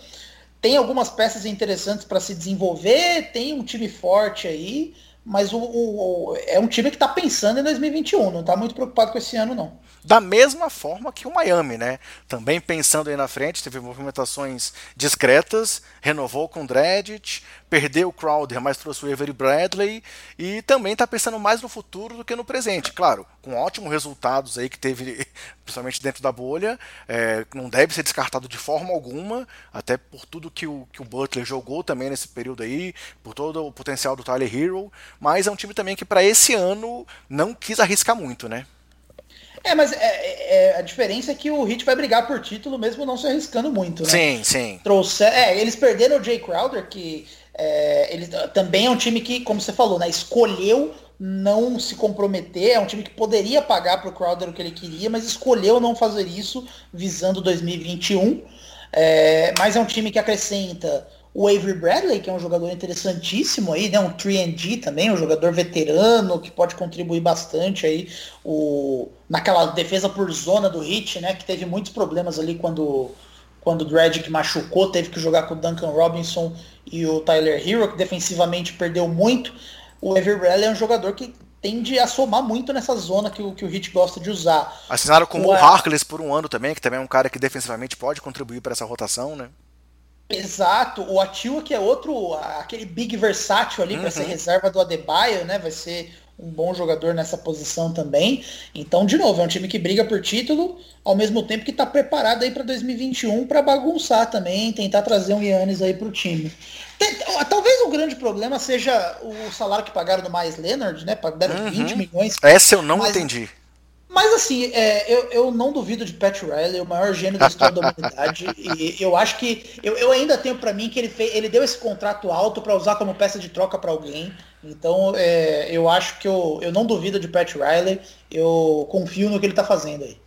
Speaker 2: Tem algumas peças interessantes para se desenvolver, tem um time forte aí, mas o, o, é um time que está pensando em 2021, não está muito preocupado com esse ano não.
Speaker 1: Da mesma forma que o Miami, né? Também pensando aí na frente, teve movimentações discretas, renovou com o Dredit, perdeu o Crowder, mas trouxe o Avery Bradley e também está pensando mais no futuro do que no presente. Claro, com ótimos resultados aí que teve, principalmente dentro da bolha, é, não deve ser descartado de forma alguma, até por tudo que o, que o Butler jogou também nesse período aí, por todo o potencial do Tyler Hero, mas é um time também que para esse ano não quis arriscar muito, né?
Speaker 2: É, mas é, é, é, a diferença é que o Heat vai brigar por título mesmo não se arriscando muito, né?
Speaker 1: Sim, sim.
Speaker 2: Trouxe, é, eles perderam o Jay Crowder, que é, ele também é um time que, como você falou, né, escolheu não se comprometer. É um time que poderia pagar para o Crowder o que ele queria, mas escolheu não fazer isso visando 2021. É, mas é um time que acrescenta o Avery Bradley, que é um jogador interessantíssimo aí, né? Um 3D também, um jogador veterano que pode contribuir bastante aí o, naquela defesa por zona do Hit, né? Que teve muitos problemas ali quando, quando o Dredd machucou, teve que jogar com o Duncan Robinson e o Tyler Hero, que defensivamente perdeu muito. O Avery Bradley é um jogador que tende a somar muito nessa zona que o, que o Hit gosta de usar.
Speaker 1: Assinaram com o, o Harkless por um ano também, que também é um cara que defensivamente pode contribuir para essa rotação, né?
Speaker 2: Exato, o Atua que é outro, aquele big versátil ali uhum. para ser reserva do Adebayo, né? Vai ser um bom jogador nessa posição também. Então, de novo, é um time que briga por título, ao mesmo tempo que está preparado aí para 2021 para bagunçar também, tentar trazer um Yannis aí para o time. Talvez o grande problema seja o salário que pagaram do Mais Leonard, né? Pagaram uhum. 20 milhões.
Speaker 1: Essa eu não mas... entendi.
Speaker 2: Mas assim, é, eu, eu não duvido de Pat Riley, o maior gênio da história da humanidade. e eu acho que. Eu, eu ainda tenho para mim que ele, fez, ele deu esse contrato alto para usar como peça de troca para alguém. Então é, eu acho que eu, eu não duvido de Pat Riley. Eu confio no que ele tá fazendo aí.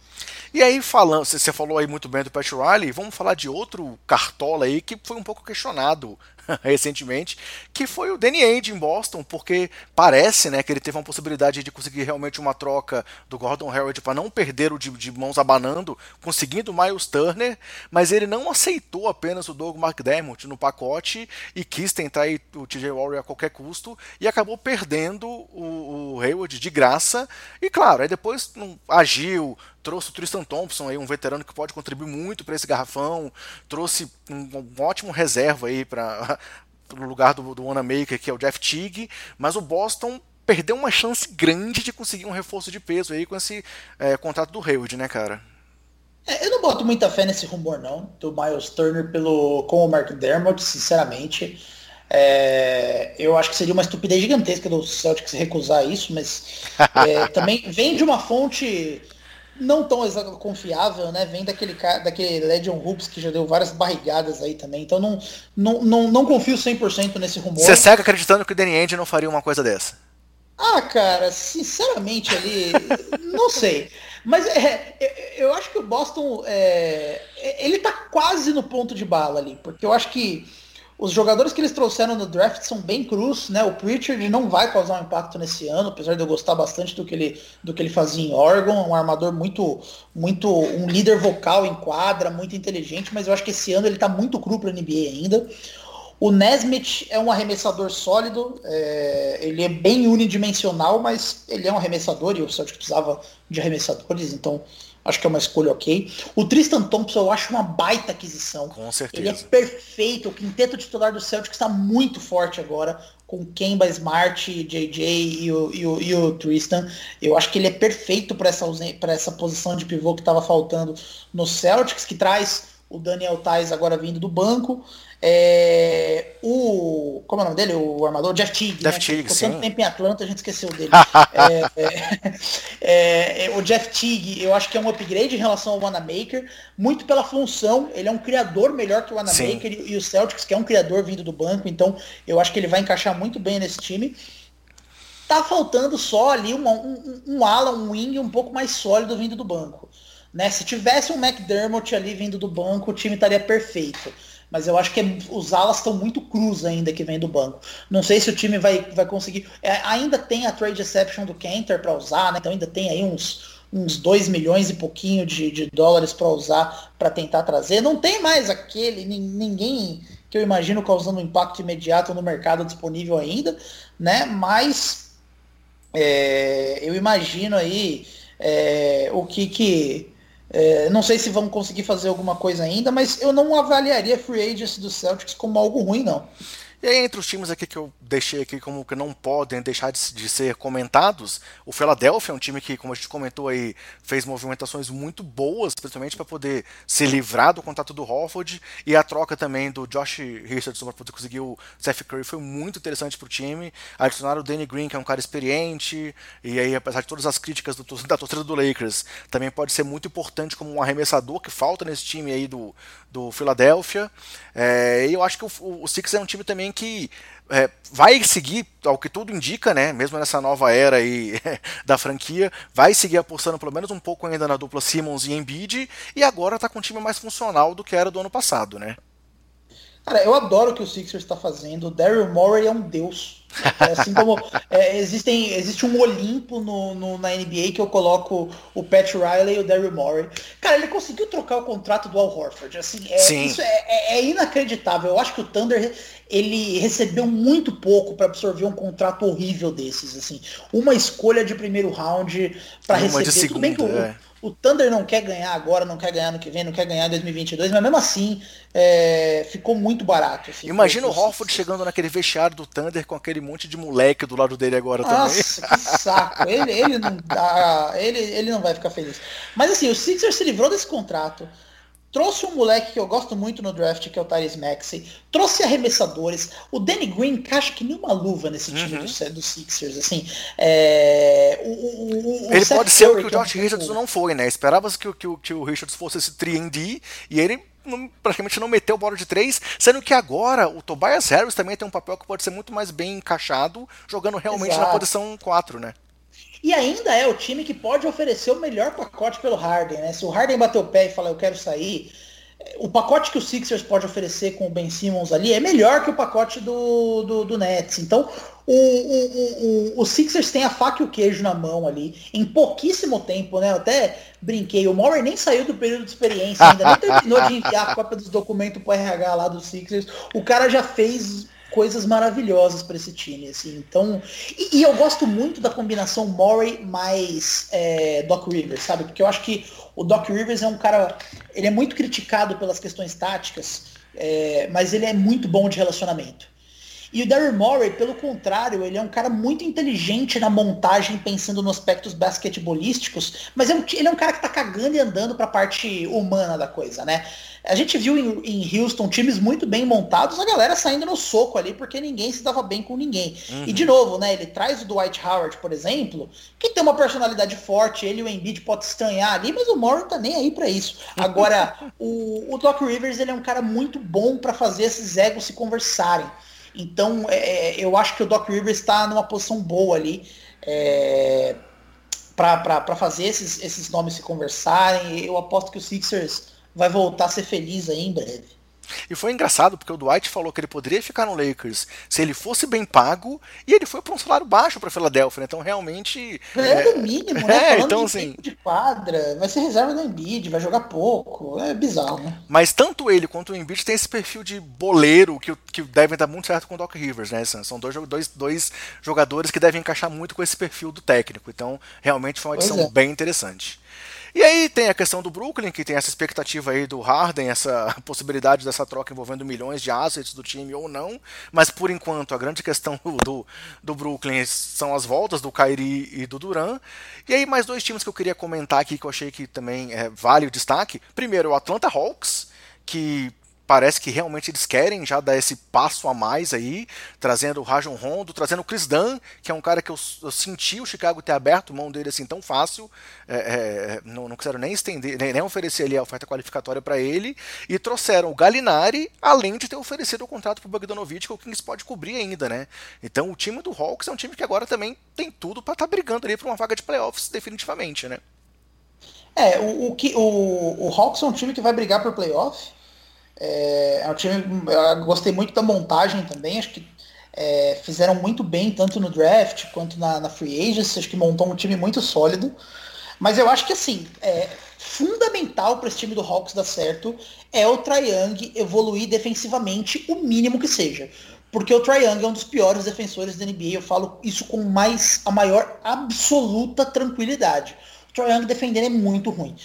Speaker 1: E aí, falando, você falou aí muito bem do Pat Riley, vamos falar de outro cartola aí que foi um pouco questionado recentemente, que foi o Danny Ainge em Boston, porque parece né, que ele teve uma possibilidade de conseguir realmente uma troca do Gordon Hayward para não perder o de, de, mãos abanando, conseguindo o Miles Turner, mas ele não aceitou apenas o Doug McDermott no pacote e quis tentar o TJ Warrior a qualquer custo e acabou perdendo o, o Hayward de graça. E claro, aí depois um, agiu, trouxe o Tristan Thompson, aí, um veterano que pode contribuir muito para esse garrafão, trouxe um, um ótimo reserva aí para no lugar do, do Wanamaker, que é o Jeff Teague, mas o Boston perdeu uma chance grande de conseguir um reforço de peso aí com esse é, contrato do Hayward, né, cara?
Speaker 2: É, eu não boto muita fé nesse rumor não, do Miles Turner pelo, com o Mark Dermott, sinceramente. É, eu acho que seria uma estupidez gigantesca do Celtics recusar isso, mas é, também vem de uma fonte não tão confiável, né? Vem daquele daquele Legion Hoops que já deu várias barrigadas aí também. Então não, não, não, não confio 100% nesse rumor.
Speaker 1: Você segue acreditando que o Danny Ainge não faria uma coisa dessa?
Speaker 2: Ah, cara, sinceramente ali, não sei. Mas é, eu acho que o Boston, é, ele tá quase no ponto de bala ali, porque eu acho que os jogadores que eles trouxeram no draft são bem crus, né? O Pritchard não vai causar um impacto nesse ano, apesar de eu gostar bastante do que ele, do que ele fazia em Oregon, um armador muito, muito, um líder vocal em quadra, muito inteligente, mas eu acho que esse ano ele tá muito cru para NBA ainda. O Nesmith é um arremessador sólido, é, ele é bem unidimensional, mas ele é um arremessador e o Celtic precisava de arremessadores, então acho que é uma escolha ok. O Tristan Thompson eu acho uma baita aquisição.
Speaker 1: Com certeza.
Speaker 2: Ele é perfeito, o quinteto titular do Celtic está muito forte agora, com Kemba Smart, JJ e o, e o, e o Tristan. Eu acho que ele é perfeito para essa, essa posição de pivô que estava faltando no Celtics, que traz o Daniel Tais agora vindo do banco. É, o. Como é o nome dele? O armador Jeff Teague.
Speaker 1: Jeff né? Teague, Ficou
Speaker 2: tanto tempo em Atlanta, a gente esqueceu dele. é, é, é, o Jeff Teague, eu acho que é um upgrade em relação ao Wanamaker, muito pela função. Ele é um criador melhor que o Wanamaker e, e o Celtics, que é um criador vindo do banco, então eu acho que ele vai encaixar muito bem nesse time. Tá faltando só ali uma, um, um ala, um wing um pouco mais sólido vindo do banco. Né? Se tivesse um McDermott ali vindo do banco, o time estaria perfeito mas eu acho que é, os alas estão muito cruz ainda que vem do banco. Não sei se o time vai, vai conseguir. É, ainda tem a trade exception do Cantor para usar, né? Então ainda tem aí uns, uns 2 milhões e pouquinho de, de dólares para usar para tentar trazer. Não tem mais aquele, ninguém que eu imagino causando um impacto imediato no mercado disponível ainda, né? Mas é, eu imagino aí é, o que que é, não sei se vão conseguir fazer alguma coisa ainda, mas eu não avaliaria free agency do Celtics como algo ruim, não.
Speaker 1: E aí, entre os times aqui que eu deixei aqui como que não podem deixar de, de, ser comentados, o Philadelphia é um time que, como a gente comentou aí, fez movimentações muito boas, principalmente para poder se livrar do contato do Horford e a troca também do Josh Richardson para poder conseguir o Seth Curry foi muito interessante para o time. Adicionaram o Danny Green, que é um cara experiente, e aí, apesar de todas as críticas do, da torcida do Lakers, também pode ser muito importante como um arremessador que falta nesse time aí do, do Philadelphia. É, eu acho que o, o Six é um time também que é, vai seguir, ao que tudo indica, né, mesmo nessa nova era aí da franquia, vai seguir apostando pelo menos um pouco ainda na dupla Simmons e Embiid, e agora está com um time mais funcional do que era do ano passado, né?
Speaker 2: Cara, eu adoro o que o Sixers está fazendo. O Daryl Morey é um deus. É assim como é, existem, existe um Olimpo no, no, na NBA que eu coloco o Pat Riley e o Daryl Morey. Cara, ele conseguiu trocar o contrato do Al Horford. Assim, é, isso é, é, é, inacreditável. Eu acho que o Thunder ele recebeu muito pouco para absorver um contrato horrível desses. Assim, uma escolha de primeiro round para receber.
Speaker 1: Segunda, Tudo bem que o,
Speaker 2: é. O Thunder não quer ganhar agora, não quer ganhar no que vem, não quer ganhar em 2022, mas mesmo assim é, ficou muito barato. Assim,
Speaker 1: Imagina o Horford chegando naquele vestiário do Thunder com aquele monte de moleque do lado dele agora
Speaker 2: Nossa,
Speaker 1: também.
Speaker 2: que saco. Ele, ele, não, ah, ele, ele não vai ficar feliz. Mas assim, o Sixers se livrou desse contrato. Trouxe um moleque que eu gosto muito no draft, que é o Tyrese Maxey. Trouxe arremessadores. O Danny Green encaixa que nem uma luva nesse time uhum. do, do, Sixers. Assim, é... o, o,
Speaker 1: o ele pode ser o que o Josh é Richards não foi, né? Esperava-se que, que, que, o Richards fosse esse 3D e ele não, praticamente não meteu bola de três, sendo que agora o Tobias Harris também tem um papel que pode ser muito mais bem encaixado, jogando realmente Exato. na posição 4, né?
Speaker 2: E ainda é o time que pode oferecer o melhor pacote pelo Harden, né? Se o Harden bater o pé e falar eu quero sair, o pacote que o Sixers pode oferecer com o Ben Simmons ali é melhor que o pacote do, do, do Nets. Então, o, o, o, o, Sixers tem a faca e o queijo na mão ali, em pouquíssimo tempo, né? Eu até brinquei, o Maurer nem saiu do período de experiência ainda, nem terminou de enviar a cópia dos documentos para RH lá do Sixers. O cara já fez coisas maravilhosas para esse time, assim. Então, e, e, eu gosto muito da combinação Murray mais é, Doc Rivers, sabe? Porque eu acho que o Doc Rivers é um cara, ele é muito criticado pelas questões táticas, é, mas ele é muito bom de relacionamento. E o Daryl Morey, pelo contrário, ele é um cara muito inteligente na montagem, pensando nos aspectos basquetebolísticos, mas é um, ele é um cara que tá cagando e andando pra parte humana da coisa, né? A gente viu em, em, Houston times muito bem montados, a galera saindo no soco ali, porque ninguém se dava bem com ninguém. Uhum. E de novo, né, ele traz o Dwight Howard, por exemplo, que tem uma personalidade forte, ele e o Embiid pode estranhar ali, mas o Morrow tá nem aí para isso. Agora, o, o Doc Rivers, ele é um cara muito bom para fazer esses egos se conversarem. Então, é, é eu acho que o Doc Rivers está numa posição boa ali. É, para fazer esses, esses nomes se conversarem. Eu aposto que o Sixers vai voltar a ser feliz aí em breve.
Speaker 1: E foi engraçado porque o Dwight falou que ele poderia ficar no Lakers se ele fosse bem pago e ele foi para um salário baixo para Philadelphia. Né? Então realmente
Speaker 2: é, é mínimo, né? É, Falando então de assim, de quadra, vai ser reserva do Embiid, vai jogar pouco, é bizarro, né?
Speaker 1: Mas tanto ele quanto o Embiid tem esse perfil de boleiro que, que devem dar muito certo com o Doc Rivers, né? São dois, dois, dois jogadores que devem encaixar muito com esse perfil do técnico. Então realmente foi uma edição é. bem interessante. E aí tem a questão do Brooklyn, que tem essa expectativa aí do Harden, essa possibilidade dessa troca envolvendo milhões de assets do time ou não. Mas por enquanto a grande questão do, do Brooklyn são as voltas do Kyrie e do Duran. E aí mais dois times que eu queria comentar aqui que eu achei que também é, vale o destaque. Primeiro, o Atlanta Hawks, que parece que realmente eles querem já dar esse passo a mais aí, trazendo o Rajon Rondo, trazendo o Chris Dunn, que é um cara que eu, eu senti o Chicago ter aberto mão dele assim tão fácil, é, é, não, não quiseram nem estender, nem, nem oferecer ali a oferta qualificatória para ele, e trouxeram o Galinari, além de ter oferecido o contrato para o Bogdanovic, que o Kings pode cobrir ainda, né? Então o time do Hawks é um time que agora também tem tudo para estar tá brigando ali por uma vaga de playoffs definitivamente, né?
Speaker 2: É, o, o, o, o Hawks é um time que vai brigar por playoff, é, é um time, eu gostei muito da montagem também, acho que é, fizeram muito bem tanto no draft quanto na, na free agency, acho que montou um time muito sólido. Mas eu acho que assim, é, fundamental para esse time do Hawks dar certo é o Triang evoluir defensivamente o mínimo que seja. Porque o Triang é um dos piores defensores da NBA, eu falo isso com mais a maior absoluta tranquilidade. Trae Young defendendo é muito ruim.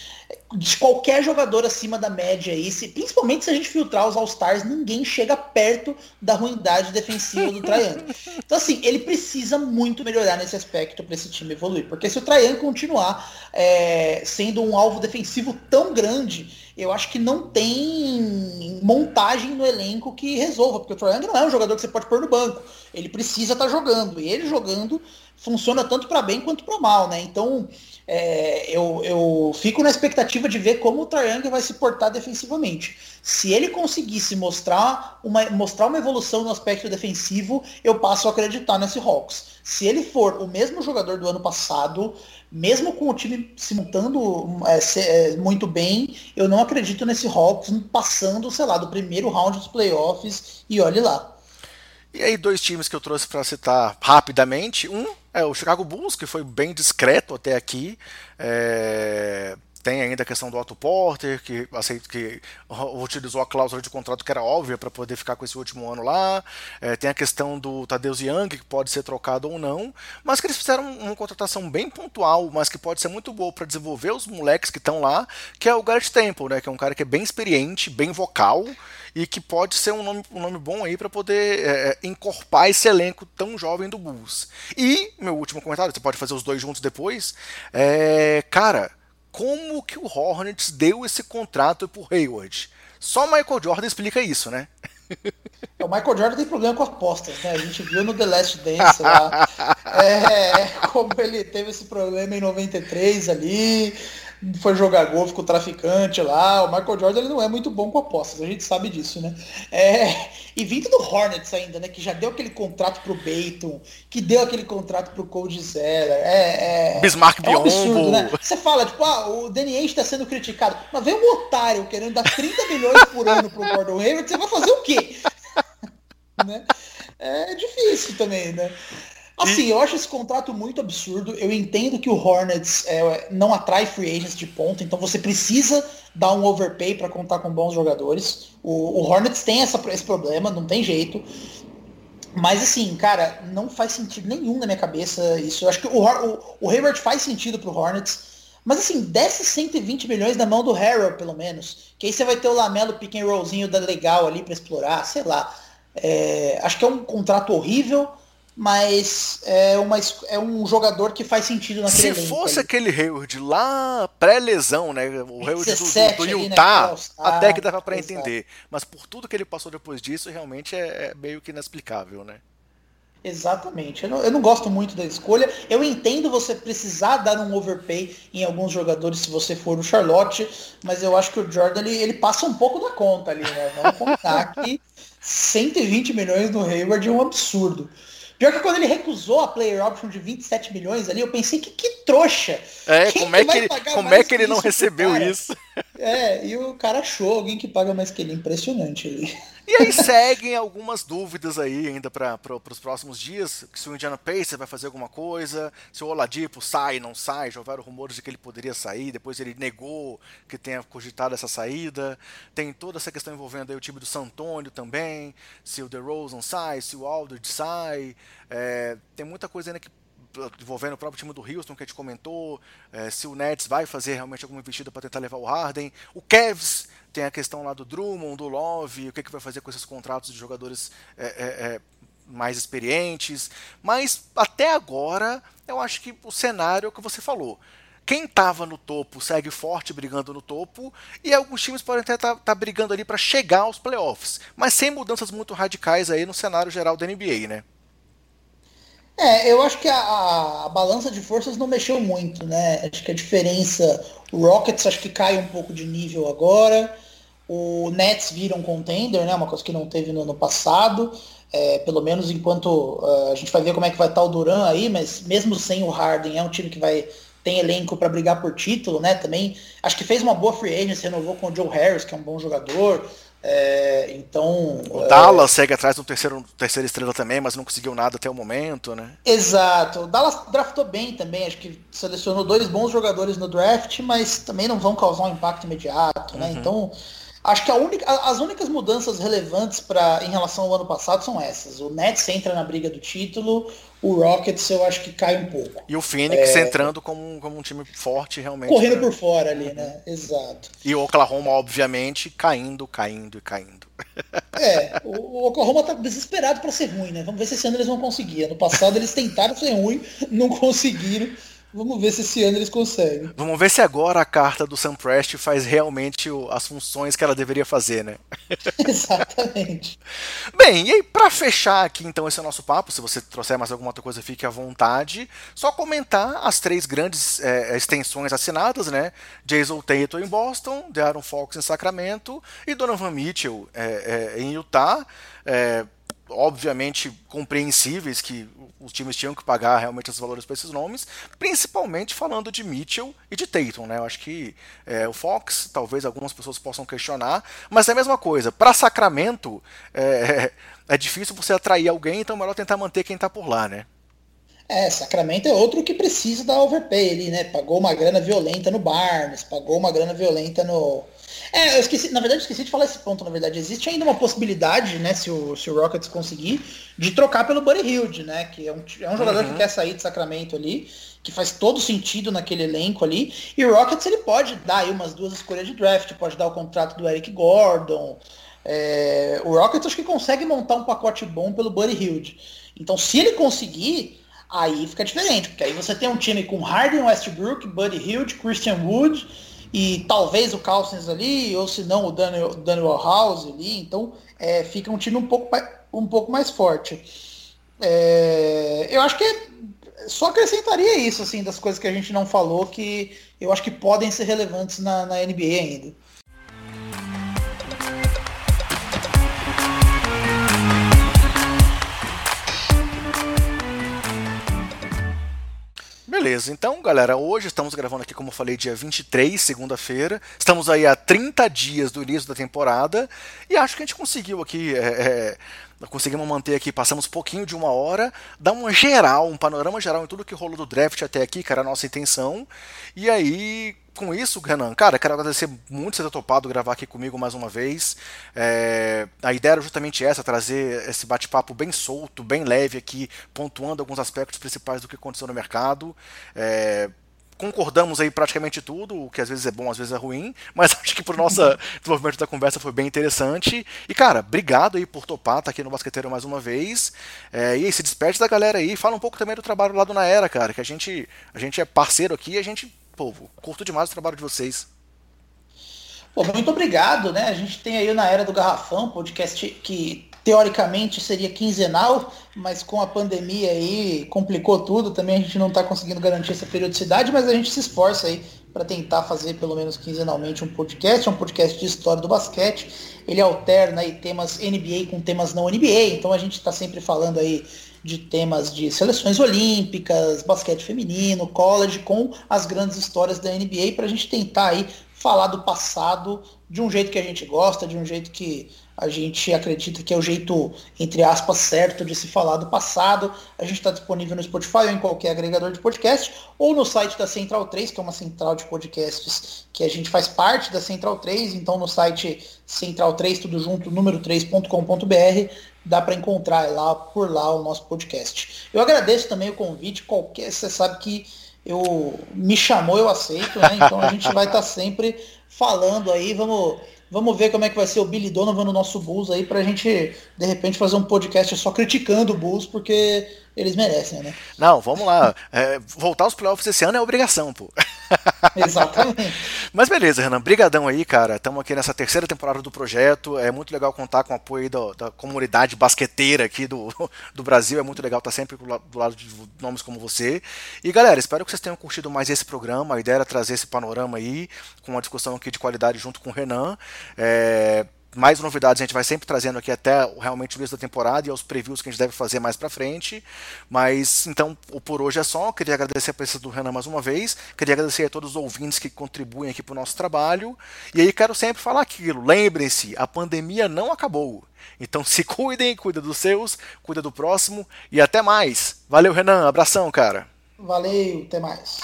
Speaker 2: De qualquer jogador acima da média aí, se, principalmente se a gente filtrar os All-Stars, ninguém chega perto da ruindade defensiva do Trae Young. Então, assim, ele precisa muito melhorar nesse aspecto para esse time evoluir. Porque se o Trae Young continuar é, sendo um alvo defensivo tão grande, eu acho que não tem montagem no elenco que resolva. Porque o Trae Young não é um jogador que você pode pôr no banco. Ele precisa estar tá jogando. E ele jogando funciona tanto para bem quanto para mal, né? Então é, eu, eu fico na expectativa de ver como o Triangle vai se portar defensivamente. Se ele conseguisse mostrar uma, mostrar uma evolução no aspecto defensivo, eu passo a acreditar nesse Hawks. Se ele for o mesmo jogador do ano passado, mesmo com o time se montando é, se, é, muito bem, eu não acredito nesse Hawks passando, sei lá, do primeiro round dos playoffs e olhe lá.
Speaker 1: E aí, dois times que eu trouxe para citar rapidamente. Um é o Chicago Bulls, que foi bem discreto até aqui. É... Tem ainda a questão do Otto Porter, que, aceito, que utilizou a cláusula de contrato que era óbvia para poder ficar com esse último ano lá. É, tem a questão do Tadeusz Young, que pode ser trocado ou não. Mas que eles fizeram uma contratação bem pontual, mas que pode ser muito boa para desenvolver os moleques que estão lá, que é o Garrett Temple, né, que é um cara que é bem experiente, bem vocal e que pode ser um nome, um nome bom aí para poder é, é, encorpar esse elenco tão jovem do Bulls. E, meu último comentário, você pode fazer os dois juntos depois, é, cara, como que o Hornets deu esse contrato pro Hayward? Só Michael Jordan explica isso, né?
Speaker 2: É, o Michael Jordan tem problema com apostas, né? A gente viu no The Last Dance lá. É, como ele teve esse problema em 93 ali foi jogar golfe com o traficante lá. O Michael Jordan ele não é muito bom com apostas, a gente sabe disso, né? É, e vindo do Hornets ainda, né? Que já deu aquele contrato pro Beiton, que deu aquele contrato pro Cold Zera. É,
Speaker 1: é, Bismarck é um absurdo,
Speaker 2: né? Você fala, tipo, ah, o Danny Ainge tá sendo criticado. Mas vem um otário querendo dar 30 milhões por ano pro Gordon Hayward, você vai fazer o quê? né? É difícil também, né? Assim, eu acho esse contrato muito absurdo. Eu entendo que o Hornets é, não atrai free agents de ponta, então você precisa dar um overpay para contar com bons jogadores. O, o Hornets tem essa, esse problema, não tem jeito. Mas assim, cara, não faz sentido nenhum na minha cabeça isso. Eu acho que o, o, o Hayward faz sentido pro Hornets. Mas assim, desce 120 milhões na mão do Harold, pelo menos. Que aí você vai ter o Lamelo pick and rollzinho da legal ali para explorar, sei lá. É, acho que é um contrato horrível, mas é, uma, é um jogador que faz sentido naquele
Speaker 1: Se fosse ali. aquele Hayward lá pré-lesão, né? O Hayward do, do, do Utah, né, até que dava para entender. Mas por tudo que ele passou depois disso, realmente é, é meio que inexplicável, né?
Speaker 2: Exatamente. Eu não, eu não, gosto muito da escolha. Eu entendo você precisar dar um overpay em alguns jogadores se você for o Charlotte, mas eu acho que o Jordan ele, ele passa um pouco da conta ali, né? Vamos contar que 120 milhões no Hayward é um absurdo. Pior que quando ele recusou a player option de 27 milhões ali, eu pensei que que trouxa.
Speaker 1: É, Quem como é que, ele, como é que ele não recebeu isso?
Speaker 2: É, e o cara achou alguém que paga mais que ele. Impressionante ali.
Speaker 1: E aí seguem algumas dúvidas aí ainda para os próximos dias. Se o Indiana Pacers vai fazer alguma coisa, se o Oladipo sai, não sai. Já houveram rumores de que ele poderia sair, depois ele negou que tenha cogitado essa saída. Tem toda essa questão envolvendo o time do San Antonio também, se o DeRozan sai, se o Aldridge sai. É, tem muita coisa ainda que envolvendo o próprio time do Houston que a gente comentou, é, se o Nets vai fazer realmente alguma investida para tentar levar o Harden. O Cavs tem a questão lá do Drummond, do Love, o que, que vai fazer com esses contratos de jogadores é, é, é, mais experientes. Mas até agora, eu acho que o cenário é que você falou. Quem estava no topo segue forte brigando no topo, e alguns times podem até estar tá, tá brigando ali para chegar aos playoffs, mas sem mudanças muito radicais aí no cenário geral da NBA, né?
Speaker 2: É, eu acho que a, a, balança de forças não mexeu muito, né? Acho que a diferença, o Rockets acho que cai um pouco de nível agora, o Nets vira um contender, né? Uma coisa que não teve no ano passado, é, pelo menos enquanto uh, a gente vai ver como é que vai estar o Duran aí, mas mesmo sem o Harden é um time que vai tem elenco para brigar por título, né? Também acho que fez uma boa free agency, renovou com o Joe Harris, que é um bom jogador. É, então.
Speaker 1: O é... Dallas segue atrás do terceiro, terceira estrela também, mas não conseguiu nada até o momento, né?
Speaker 2: Exato. O Dallas draftou bem também, acho que selecionou dois bons jogadores no draft, mas também não vão causar um impacto imediato, né? Uhum. Então. Acho que única, as únicas mudanças relevantes para em relação ao ano passado são essas. O Nets entra na briga do título, o Rockets eu acho que cai um pouco.
Speaker 1: E o Phoenix é... entrando como, como um time forte realmente.
Speaker 2: Correndo né? por fora ali, né? Exato.
Speaker 1: E o Oklahoma, obviamente, caindo, caindo e caindo.
Speaker 2: É, o Oklahoma tá desesperado para ser ruim, né? Vamos ver se esse ano eles vão conseguir. Ano passado eles tentaram ser ruim, não conseguiram. Vamos ver se esse ano eles conseguem.
Speaker 1: Vamos ver se agora a carta do Sam Prest faz realmente o, as funções que ela deveria fazer, né?
Speaker 2: Exatamente.
Speaker 1: Bem, e aí para fechar aqui então esse é o nosso papo, se você trouxer mais alguma outra coisa, fique à vontade. Só comentar as três grandes é, extensões assinadas, né? Jason Tatum em Boston, De'Aaron Fox em Sacramento e Donovan Mitchell é, é, em Utah. É, obviamente compreensíveis que os times tinham que pagar realmente os valores para esses nomes, principalmente falando de Mitchell e de Tatum, né? Eu acho que é, o Fox, talvez algumas pessoas possam questionar, mas é a mesma coisa. Para Sacramento, é, é difícil você atrair alguém, então é melhor tentar manter quem está por lá, né?
Speaker 2: É, Sacramento é outro que precisa da overpay ali, né? Pagou uma grana violenta no Barnes, pagou uma grana violenta no, é, eu esqueci, na verdade, esqueci de falar esse ponto, na verdade. Existe ainda uma possibilidade, né, se o, se o Rockets conseguir, de trocar pelo Buddy Hilde, né? Que é um, é um jogador uhum. que quer sair de Sacramento ali, que faz todo sentido naquele elenco ali. E o Rockets ele pode dar aí umas duas escolhas de draft, pode dar o contrato do Eric Gordon. É, o Rockets acho que consegue montar um pacote bom pelo Buddy Hilde. Então, se ele conseguir, aí fica diferente, porque aí você tem um time com Harden, Westbrook, Buddy Hilde, Christian Wood e talvez o Cousins ali, ou se não o Daniel, Daniel House ali, então é, fica um time um pouco, um pouco mais forte. É, eu acho que só acrescentaria isso, assim, das coisas que a gente não falou, que eu acho que podem ser relevantes na, na NBA ainda.
Speaker 1: Beleza, então galera, hoje estamos gravando aqui, como eu falei, dia 23, segunda-feira. Estamos aí há 30 dias do início da temporada e acho que a gente conseguiu aqui. É, é, conseguimos manter aqui, passamos pouquinho de uma hora, dar uma geral, um panorama geral em tudo que rolou do draft até aqui, que era a nossa intenção. E aí, com isso, Renan, cara, quero agradecer muito você ter topado gravar aqui comigo mais uma vez. É, a ideia era justamente essa, trazer esse bate-papo bem solto, bem leve aqui, pontuando alguns aspectos principais do que aconteceu no mercado. É, concordamos aí praticamente tudo, o que às vezes é bom, às vezes é ruim, mas acho que pro nosso desenvolvimento da conversa foi bem interessante. E, cara, obrigado aí por topar, tá aqui no Basqueteiro mais uma vez. É, e aí, se despede da galera aí, fala um pouco também do trabalho lá do Naera, cara, que a gente, a gente é parceiro aqui e a gente, pô, curto demais o trabalho de vocês.
Speaker 2: Pô, muito obrigado, né? A gente tem aí o Na Era do Garrafão, podcast que teoricamente seria quinzenal, mas com a pandemia aí complicou tudo, também a gente não está conseguindo garantir essa periodicidade, mas a gente se esforça aí para tentar fazer pelo menos quinzenalmente um podcast, é um podcast de história do basquete. Ele alterna aí temas NBA com temas não NBA, então a gente está sempre falando aí de temas de seleções olímpicas, basquete feminino, college, com as grandes histórias da NBA, para a gente tentar aí falar do passado de um jeito que a gente gosta, de um jeito que a gente acredita que é o jeito, entre aspas, certo de se falar do passado. A gente está disponível no Spotify ou em qualquer agregador de podcast, ou no site da Central 3, que é uma central de podcasts que a gente faz parte da Central 3. Então, no site Central 3, tudo junto, número 3.com.br, dá para encontrar lá por lá o nosso podcast. Eu agradeço também o convite. Qualquer, você sabe que eu me chamou, eu aceito, né? Então a gente vai estar tá sempre falando aí. Vamos Vamos ver como é que vai ser o Billy Donovan no nosso Bulls aí pra gente, de repente, fazer um podcast só criticando o Bulls, porque eles merecem, né?
Speaker 1: Não, vamos lá. É, voltar aos playoffs esse ano é obrigação, pô.
Speaker 2: Exatamente.
Speaker 1: Mas beleza, Renan. Brigadão aí, cara. Estamos aqui nessa terceira temporada do projeto. É muito legal contar com o apoio da, da comunidade basqueteira aqui do, do Brasil. É muito legal estar sempre do lado de nomes como você. E galera, espero que vocês tenham curtido mais esse programa. A ideia era trazer esse panorama aí, com uma discussão aqui de qualidade junto com o Renan. É, mais novidades a gente vai sempre trazendo aqui até realmente o início da temporada e aos previews que a gente deve fazer mais para frente. Mas então, por hoje é só. Queria agradecer a presença do Renan mais uma vez. Queria agradecer a todos os ouvintes que contribuem aqui para o nosso trabalho. E aí quero sempre falar aquilo. Lembrem-se, a pandemia não acabou. Então se cuidem, cuida dos seus, cuida do próximo e até mais. Valeu, Renan. Abração, cara.
Speaker 2: Valeu, até mais.